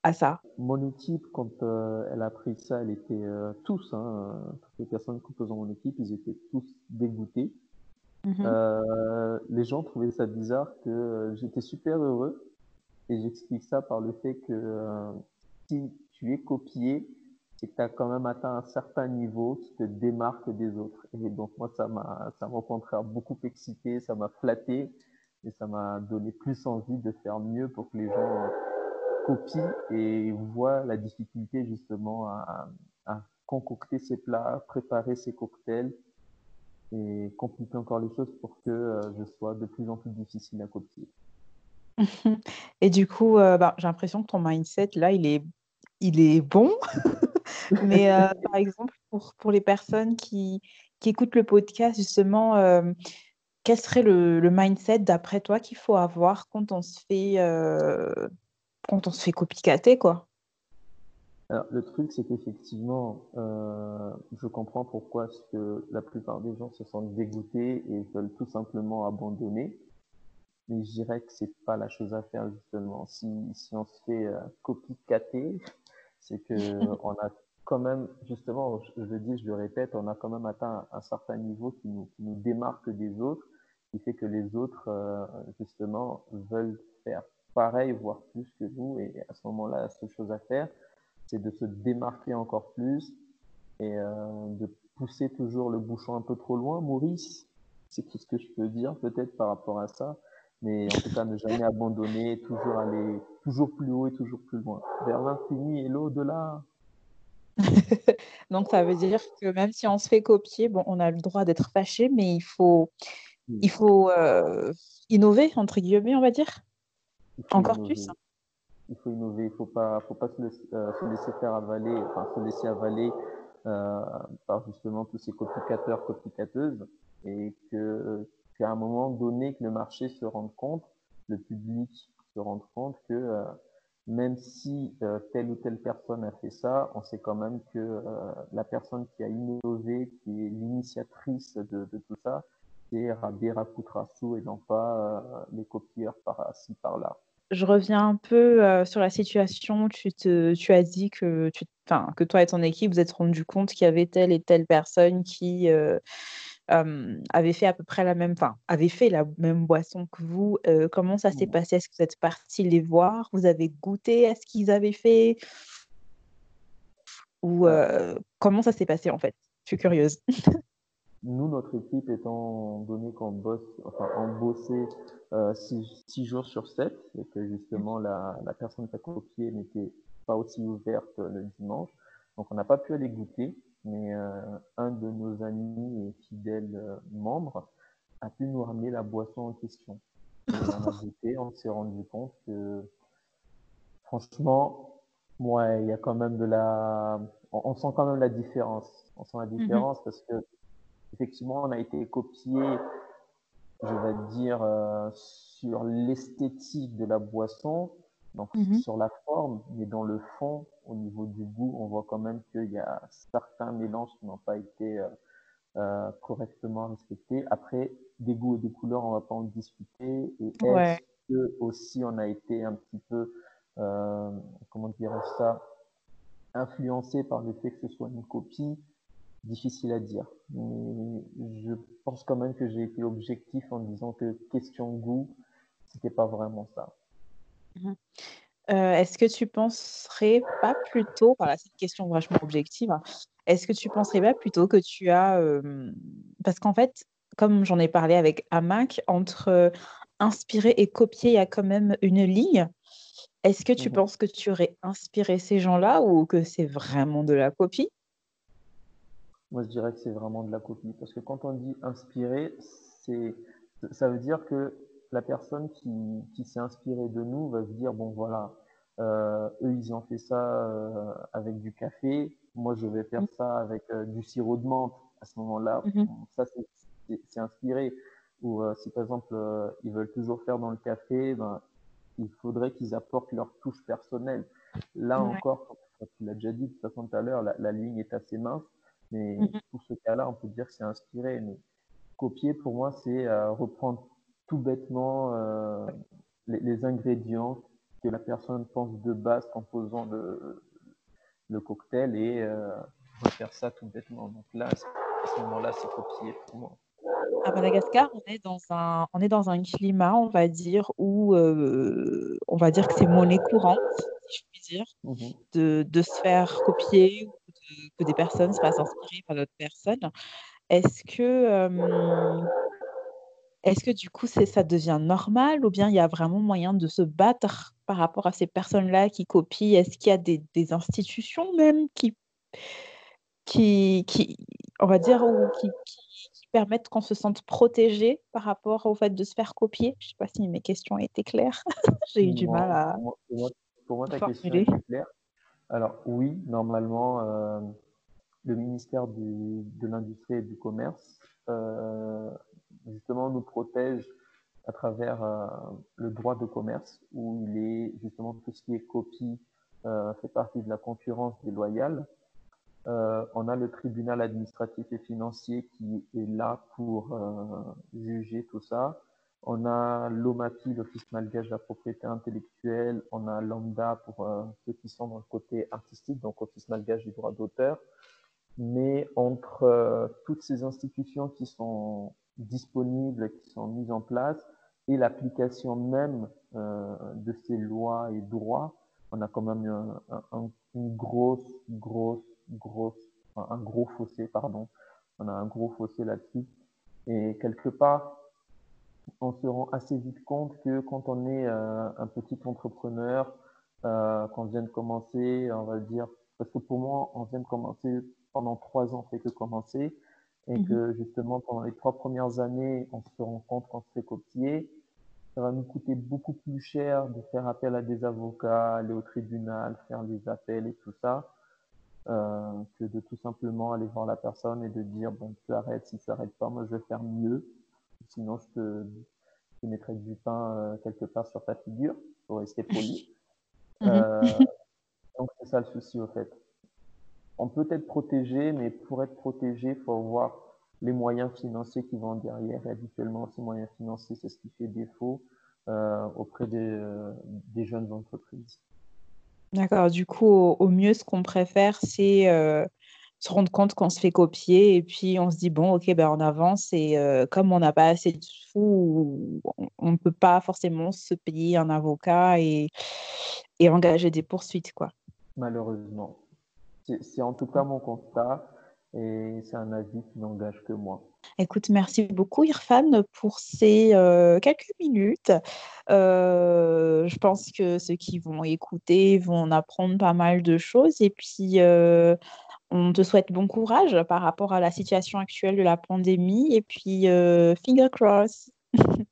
Speaker 11: à ça?
Speaker 10: Mon équipe, quand euh, elle a pris ça, elle était euh, tous, hein, toutes les personnes composant mon équipe, ils étaient tous dégoûtés. Mmh les gens trouvaient ça bizarre que j'étais super heureux. Et j'explique ça par le fait que si tu es copié, c'est que tu as quand même atteint un certain niveau qui te démarque des autres. Et donc, moi, ça m'a, ça m'a au contraire beaucoup excité, ça m'a flatté et ça m'a donné plus envie de faire mieux pour que les gens copient et voient la difficulté justement à, à concocter ces plats, préparer ces cocktails et compliquer encore les choses pour que euh, je sois de plus en plus difficile à copier.
Speaker 11: Et du coup, euh, bah, j'ai l'impression que ton mindset, là, il est, il est bon. Mais euh, par exemple, pour, pour les personnes qui, qui écoutent le podcast, justement, quel serait le, le mindset d'après toi qu'il faut avoir quand on se fait, quand on se fait quoi?
Speaker 10: Alors, le truc, c'est qu'effectivement, euh, je comprends pourquoi ce que la plupart des gens se sentent dégoûtés et veulent tout simplement abandonner. Mais je dirais que c'est pas la chose à faire, justement. Si, si on se fait euh, copycater, c'est que on a quand même, justement, je le dis, je le répète, on a quand même atteint un, certain niveau qui nous, qui nous, démarque des autres, qui fait que les autres, euh, justement, veulent faire pareil, voire plus que nous. Et à ce moment-là, la seule chose à faire, c'est de se démarquer encore plus et euh, de pousser toujours le bouchon un peu trop loin. Maurice, c'est tout ce que je peux dire peut-être par rapport à ça. Mais en tout cas, ne jamais abandonner, toujours aller toujours plus haut et toujours plus loin, vers l'infini et l'au-delà.
Speaker 11: Donc, ça veut dire que même si on se fait copier, bon, on a le droit d'être fâché, mais il faut, il faut euh, innover, entre guillemets, on va dire. Encore plus.
Speaker 10: Il faut innover, il faut pas, faut pas se, laisser, euh, se, laisser faire avaler, enfin, se laisser avaler euh, par justement tous ces copicateurs, copicateuses, et que qu'à un moment donné, que le marché se rende compte, le public se rende compte que euh, même si euh, telle ou telle personne a fait ça, on sait quand même que la personne qui a innové, qui est l'initiatrice de, de, tout ça, c'est Rabira Kutrasu et non pas les copieurs par-ci, par-là.
Speaker 11: Je reviens un peu euh, sur la situation. Tu, te, tu as dit que, tu, que toi et ton équipe vous êtes rendu compte qu'il y avait telle et telle personne qui euh, euh, avait fait à peu près la même, enfin, avait fait la même boisson que vous. Comment ça s'est passé? Est-ce que vous êtes parti les voir? Vous avez goûté à ce qu'ils avaient fait? Ou euh, comment ça s'est passé en fait? Je suis curieuse.
Speaker 10: Nous, notre équipe, étant donné qu'on bosse, enfin, on bossait euh, six, six, jours sur sept, et que justement la, la personne qui a copié n'était pas aussi ouverte le dimanche, donc on n'a pas pu aller goûter mais euh, un de nos amis et fidèles euh, membres a pu nous ramener la boisson en question. on a goûté, on s'est rendu compte que franchement, ouais, il y a quand même de la, on, sent quand même la différence. On sent la mhm. différence parce que effectivement, on a été copié, je vais dire, euh, sur l'esthétique de la boisson, donc mhm. sur la forme, mais dans le fond, au niveau du goût, on voit quand même qu'il y a certains mélanges qui n'ont pas été euh, euh, correctement respectés. Après, des goûts et des couleurs, on va pas en discuter. Et est-ce que aussi on a été un petit peu, euh, comment dirais ça, influencé par le fait que ce soit une copie Difficile à dire. Mais je pense quand même que j'ai été objectif en disant que question goût, c'était pas vraiment ça.
Speaker 11: Mhm. Euh, est-ce que tu penserais pas plutôt, voilà, c'est une question vachement objective, hein, est-ce que tu penserais pas plutôt que tu as, parce qu'en fait, comme j'en ai parlé avec Amac, entre inspirer et copier, il y a quand même une ligne. Est-ce que tu mmh penses que tu aurais inspiré ces gens-là ou que c'est vraiment de la copie?
Speaker 10: Moi, je dirais que c'est vraiment de la copie, parce que quand on dit inspirer, c'est, ça veut dire que la personne qui, qui s'est inspirée de nous va se dire, bon voilà, euh, eux, ils ont fait ça euh, avec du café, moi, je vais faire mmh. ça avec euh, du sirop de menthe. À ce moment-là, mmh ça, c'est inspiré. Ou si par exemple, ils veulent toujours faire dans le café, ben, il faudrait qu'ils apportent leur touche personnelle. Là encore, tu l'as déjà dit de toute façon tout à l'heure, la, ligne est assez mince, mais mmh pour ce cas-là, on peut dire que c'est inspiré. Mais copier, pour moi, c'est reprendre tout bêtement euh, les, ingrédients que la personne pense de base composant le, le cocktail et euh, faire ça tout bêtement. Donc là, à ce moment-là, c'est copié pour moi.
Speaker 11: À Madagascar, on est dans un, on est dans un climat, on va dire, où euh, on va dire que c'est monnaie courante, si je puis dire, mmh de, de, se faire copier ou que des personnes se fassent inspirer par d'autres personnes. Est-ce que euh, est-ce que du coup, ça devient normal ou bien il y a vraiment moyen de se battre par rapport à ces personnes-là qui copient? Est-ce qu'il y a des, institutions même qui, qui, qui, on va dire, ou qui, permettent qu'on se sente protégé par rapport au fait de se faire copier? Je ne sais pas si mes questions étaient claires. J'ai eu du mal à.
Speaker 10: Pour moi, ta question est claire. Alors oui, normalement, euh, le ministère de l'Industrie et du Commerce euh, justement nous protège à travers euh, le droit de commerce, où il est justement tout ce qui est copie fait partie de la concurrence déloyale. On a le tribunal administratif et financier qui est là pour juger tout ça. On a l'OMAPI, l'Office malgache de la propriété intellectuelle. On a Lambda pour ceux qui sont dans le côté artistique, donc Office malgache du droit d'auteur. Mais entre toutes ces institutions qui sont disponibles qui sont mises en place et l'application même euh, de ces lois et droits, on a quand même un, une grosse, grosse, grosse, un gros fossé, pardon. On a un gros fossé là-dessus. Et quelque part, on se rend assez vite compte que quand on est euh, un petit entrepreneur, euh, qu'on vient de commencer, on va dire, parce que pour moi, on vient de commencer pendant trois ans, fait que commencer, et mmh que justement pendant les trois premières années, on se rend compte qu'on se fait copier, ça va nous coûter beaucoup plus cher de faire appel à des avocats, aller au tribunal, faire des appels et tout ça, euh, que de tout simplement aller voir la personne et de dire bon tu arrêtes, si tu arrêtes pas, moi je vais faire mieux, sinon je te, je mettrai du pain euh, quelque part sur ta figure pour rester poli. Mmh euh, donc c'est ça le souci au fait on peut être protégé, mais pour être protégé, il faut avoir les moyens financiers qui vont derrière. Et habituellement, ces moyens financiers, c'est ce qui fait défaut euh, auprès euh, des, jeunes entreprises.
Speaker 11: D'accord. Du coup, au, mieux, ce qu'on préfère, c'est euh, se rendre compte qu'on se fait copier et puis on se dit, bon, ok, ben, on avance. Et comme on n'a pas assez de sous, on ne peut pas forcément se payer un avocat et, et engager des poursuites. quoi.
Speaker 10: Malheureusement. C'est en tout cas mon constat et c'est un avis qui n'engage que moi.
Speaker 11: Écoute, merci beaucoup Irfan pour ces euh, quelques minutes. Euh, je pense que ceux qui vont écouter vont apprendre pas mal de choses et puis euh,
Speaker 5: On te souhaite bon courage par rapport à la situation actuelle de la pandémie et puis euh, finger cross.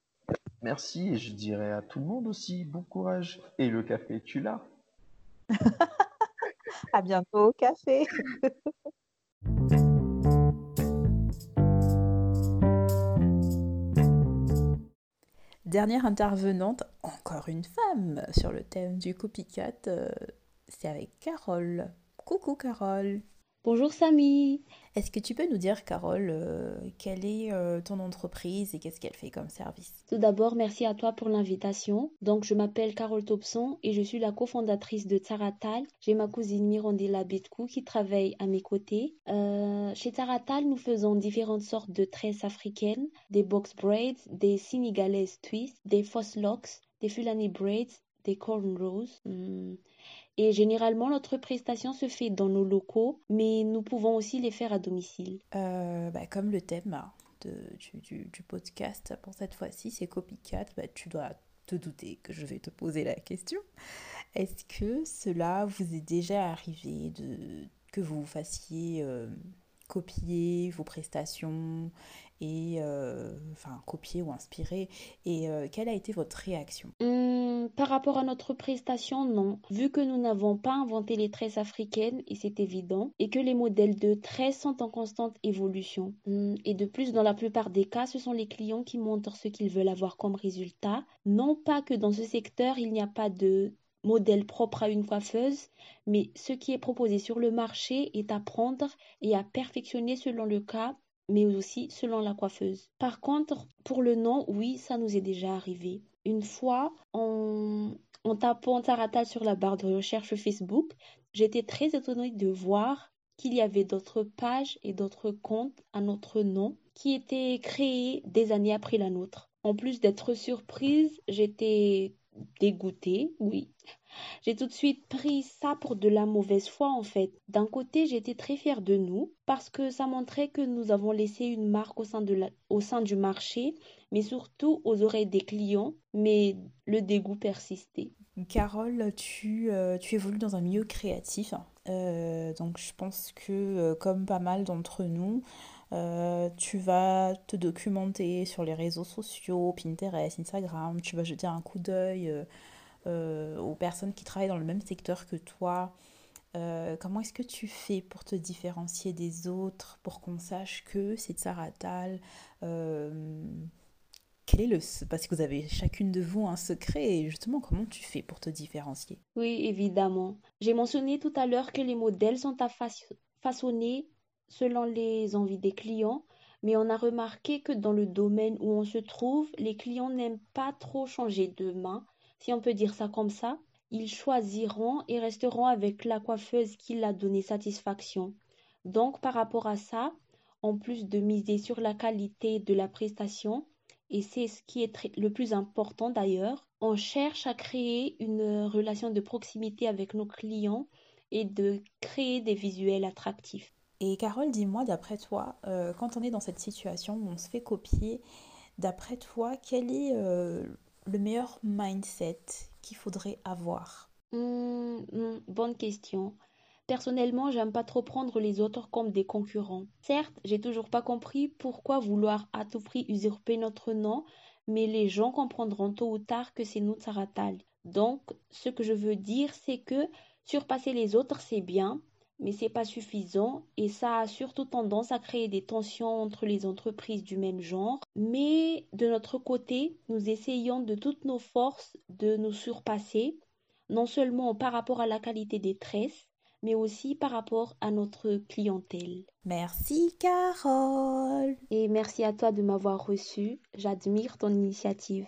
Speaker 10: Merci et je dirais à tout le monde aussi bon courage. Et le café, tu l'as
Speaker 5: À bientôt au café. Dernière intervenante, encore une femme sur le thème du copycat, euh, c'est avec Carole. Coucou Carole.
Speaker 12: Bonjour Samy.
Speaker 5: Est-ce que tu peux nous dire, Carole, euh, quelle est euh, ton entreprise et qu'est-ce qu'elle fait comme service?
Speaker 12: Tout d'abord, merci à toi pour l'invitation. Donc, je m'appelle Carole Topson et je suis la cofondatrice de Taratal. J'ai ma cousine Mirandela Bitkou qui travaille à mes côtés. Euh, chez Taratal, nous faisons différentes sortes de tresses africaines, des box braids, des sénégalaises twists, des false locks, des fulani braids, des cornrows. Hmm, et généralement, notre prestation se fait dans nos locaux, mais nous pouvons aussi les faire à domicile.
Speaker 5: Euh, bah, comme le thème du, du, podcast pour cette fois-ci, c'est copycat, bah, tu dois te douter que je vais te poser la question. Est-ce que cela vous est déjà arrivé de, que vous fassiez euh, copier vos prestations et euh, enfin copier ou inspirer et quelle a été votre réaction?
Speaker 12: Par rapport à notre prestation, non. Vu que nous n'avons pas inventé les tresses africaines, et c'est évident, et que les modèles de tresses sont en constante évolution. Hmm, et de plus, dans la plupart des cas, ce sont les clients qui montrent ce qu'ils veulent avoir comme résultat. Non pas que dans ce secteur, il n'y a pas de modèle propre à une coiffeuse, mais ce qui est proposé sur le marché est à prendre et à perfectionner selon le cas mais aussi selon la coiffeuse. Par contre, pour le nom, oui, ça nous est déjà arrivé. Une fois, en, tapant Taratal sur la barre de recherche Facebook, j'étais très étonnée de voir qu'il y avait d'autres pages et d'autres comptes à notre nom qui étaient créés des années après la nôtre. En plus d'être surprise, j'étais dégoûtée, oui. J'ai tout de suite pris ça pour de la mauvaise foi en fait. D'un côté, j'étais très fière de nous parce que ça montrait que nous avons laissé une marque au sein, de au sein du marché mais surtout aux oreilles des clients, mais le dégoût persistait.
Speaker 5: Carole, tu, euh, tu évolues dans un milieu créatif, euh, donc je pense que euh, comme pas mal d'entre nous, tu vas te documenter sur les réseaux sociaux, Pinterest, Instagram, tu vas jeter un coup d'œil aux personnes qui travaillent dans le même secteur que toi. comment est-ce que tu fais pour te différencier des autres, pour qu'on sache que c'est Sarah Tal quel est le parce que vous avez chacune de vous un secret et justement comment tu fais pour te différencier?
Speaker 12: Oui, évidemment. J'ai mentionné tout à l'heure que les modèles sont à façonner selon les envies des clients, mais on a remarqué que dans le domaine où on se trouve, les clients n'aiment pas trop changer de main, si on peut dire ça comme ça. Ils choisiront et resteront avec la coiffeuse qui l'a donné satisfaction. Donc par rapport à ça, en plus de miser sur la qualité de la prestation, et c'est ce qui est le plus important d'ailleurs, on cherche à créer une relation de proximité avec nos clients et de créer des visuels attractifs.
Speaker 5: Et Carole, dis-moi, d'après toi, euh, quand on est dans cette situation où on se fait copier, d'après toi, quel est euh, le meilleur mindset qu'il faudrait avoir?
Speaker 12: Mmh, mmh, Bonne question. Personnellement, j'aime pas trop prendre les autres comme des concurrents. Certes, j'ai toujours pas compris pourquoi vouloir à tout prix usurper notre nom, mais les gens comprendront tôt ou tard que c'est nous Tsaratal. Donc, ce que je veux dire, c'est que surpasser les autres, c'est bien, mais c'est pas suffisant et ça a surtout tendance à créer des tensions entre les entreprises du même genre. Mais de notre côté, nous essayons de toutes nos forces de nous surpasser, non seulement par rapport à la qualité des tresses, mais aussi par rapport à notre clientèle.
Speaker 5: Merci Carole.
Speaker 12: Et merci à toi de m'avoir reçu. J'admire ton initiative.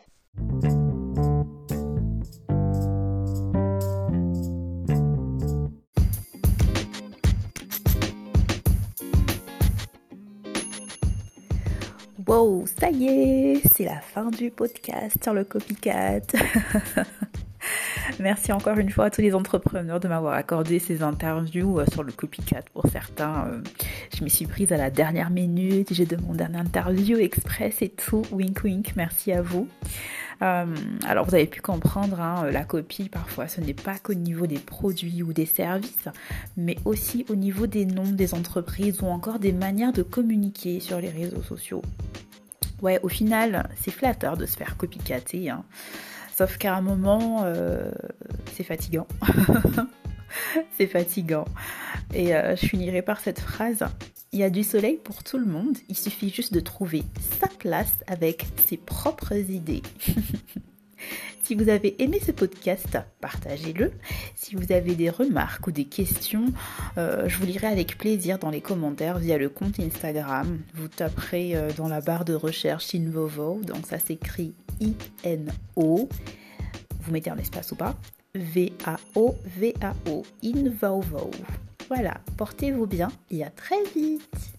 Speaker 5: Ça y est, c'est la fin du podcast sur le copycat. Merci encore une fois à tous les entrepreneurs de m'avoir accordé ces interviews euh, sur le copycat. Pour certains, euh, je me suis prise à la dernière minute, j'ai demandé un interview express et tout. Wink wink, merci à vous. Euh, alors vous avez pu comprendre, hein, la copie parfois ce n'est pas qu'au niveau des produits ou des services, mais aussi au niveau des noms des entreprises ou encore des manières de communiquer sur les réseaux sociaux. Ouais, au final, c'est flatteur de se faire copycater, hein. sauf qu'à un moment, euh, c'est fatigant. c'est fatigant. Et euh, je finirai par cette phrase. Il y a du soleil pour tout le monde, il suffit juste de trouver sa place avec ses propres idées. si vous avez aimé ce podcast, partagez-le. Si vous avez des remarques ou des questions, euh, je vous lirai avec plaisir dans les commentaires via le compte Instagram. Vous taperez euh, dans la barre de recherche Invovo, donc ça s'écrit I-N-O. Vous mettez un espace ou pas V-A-O-V-A-O, Invovo. Voilà, portez-vous bien et à très vite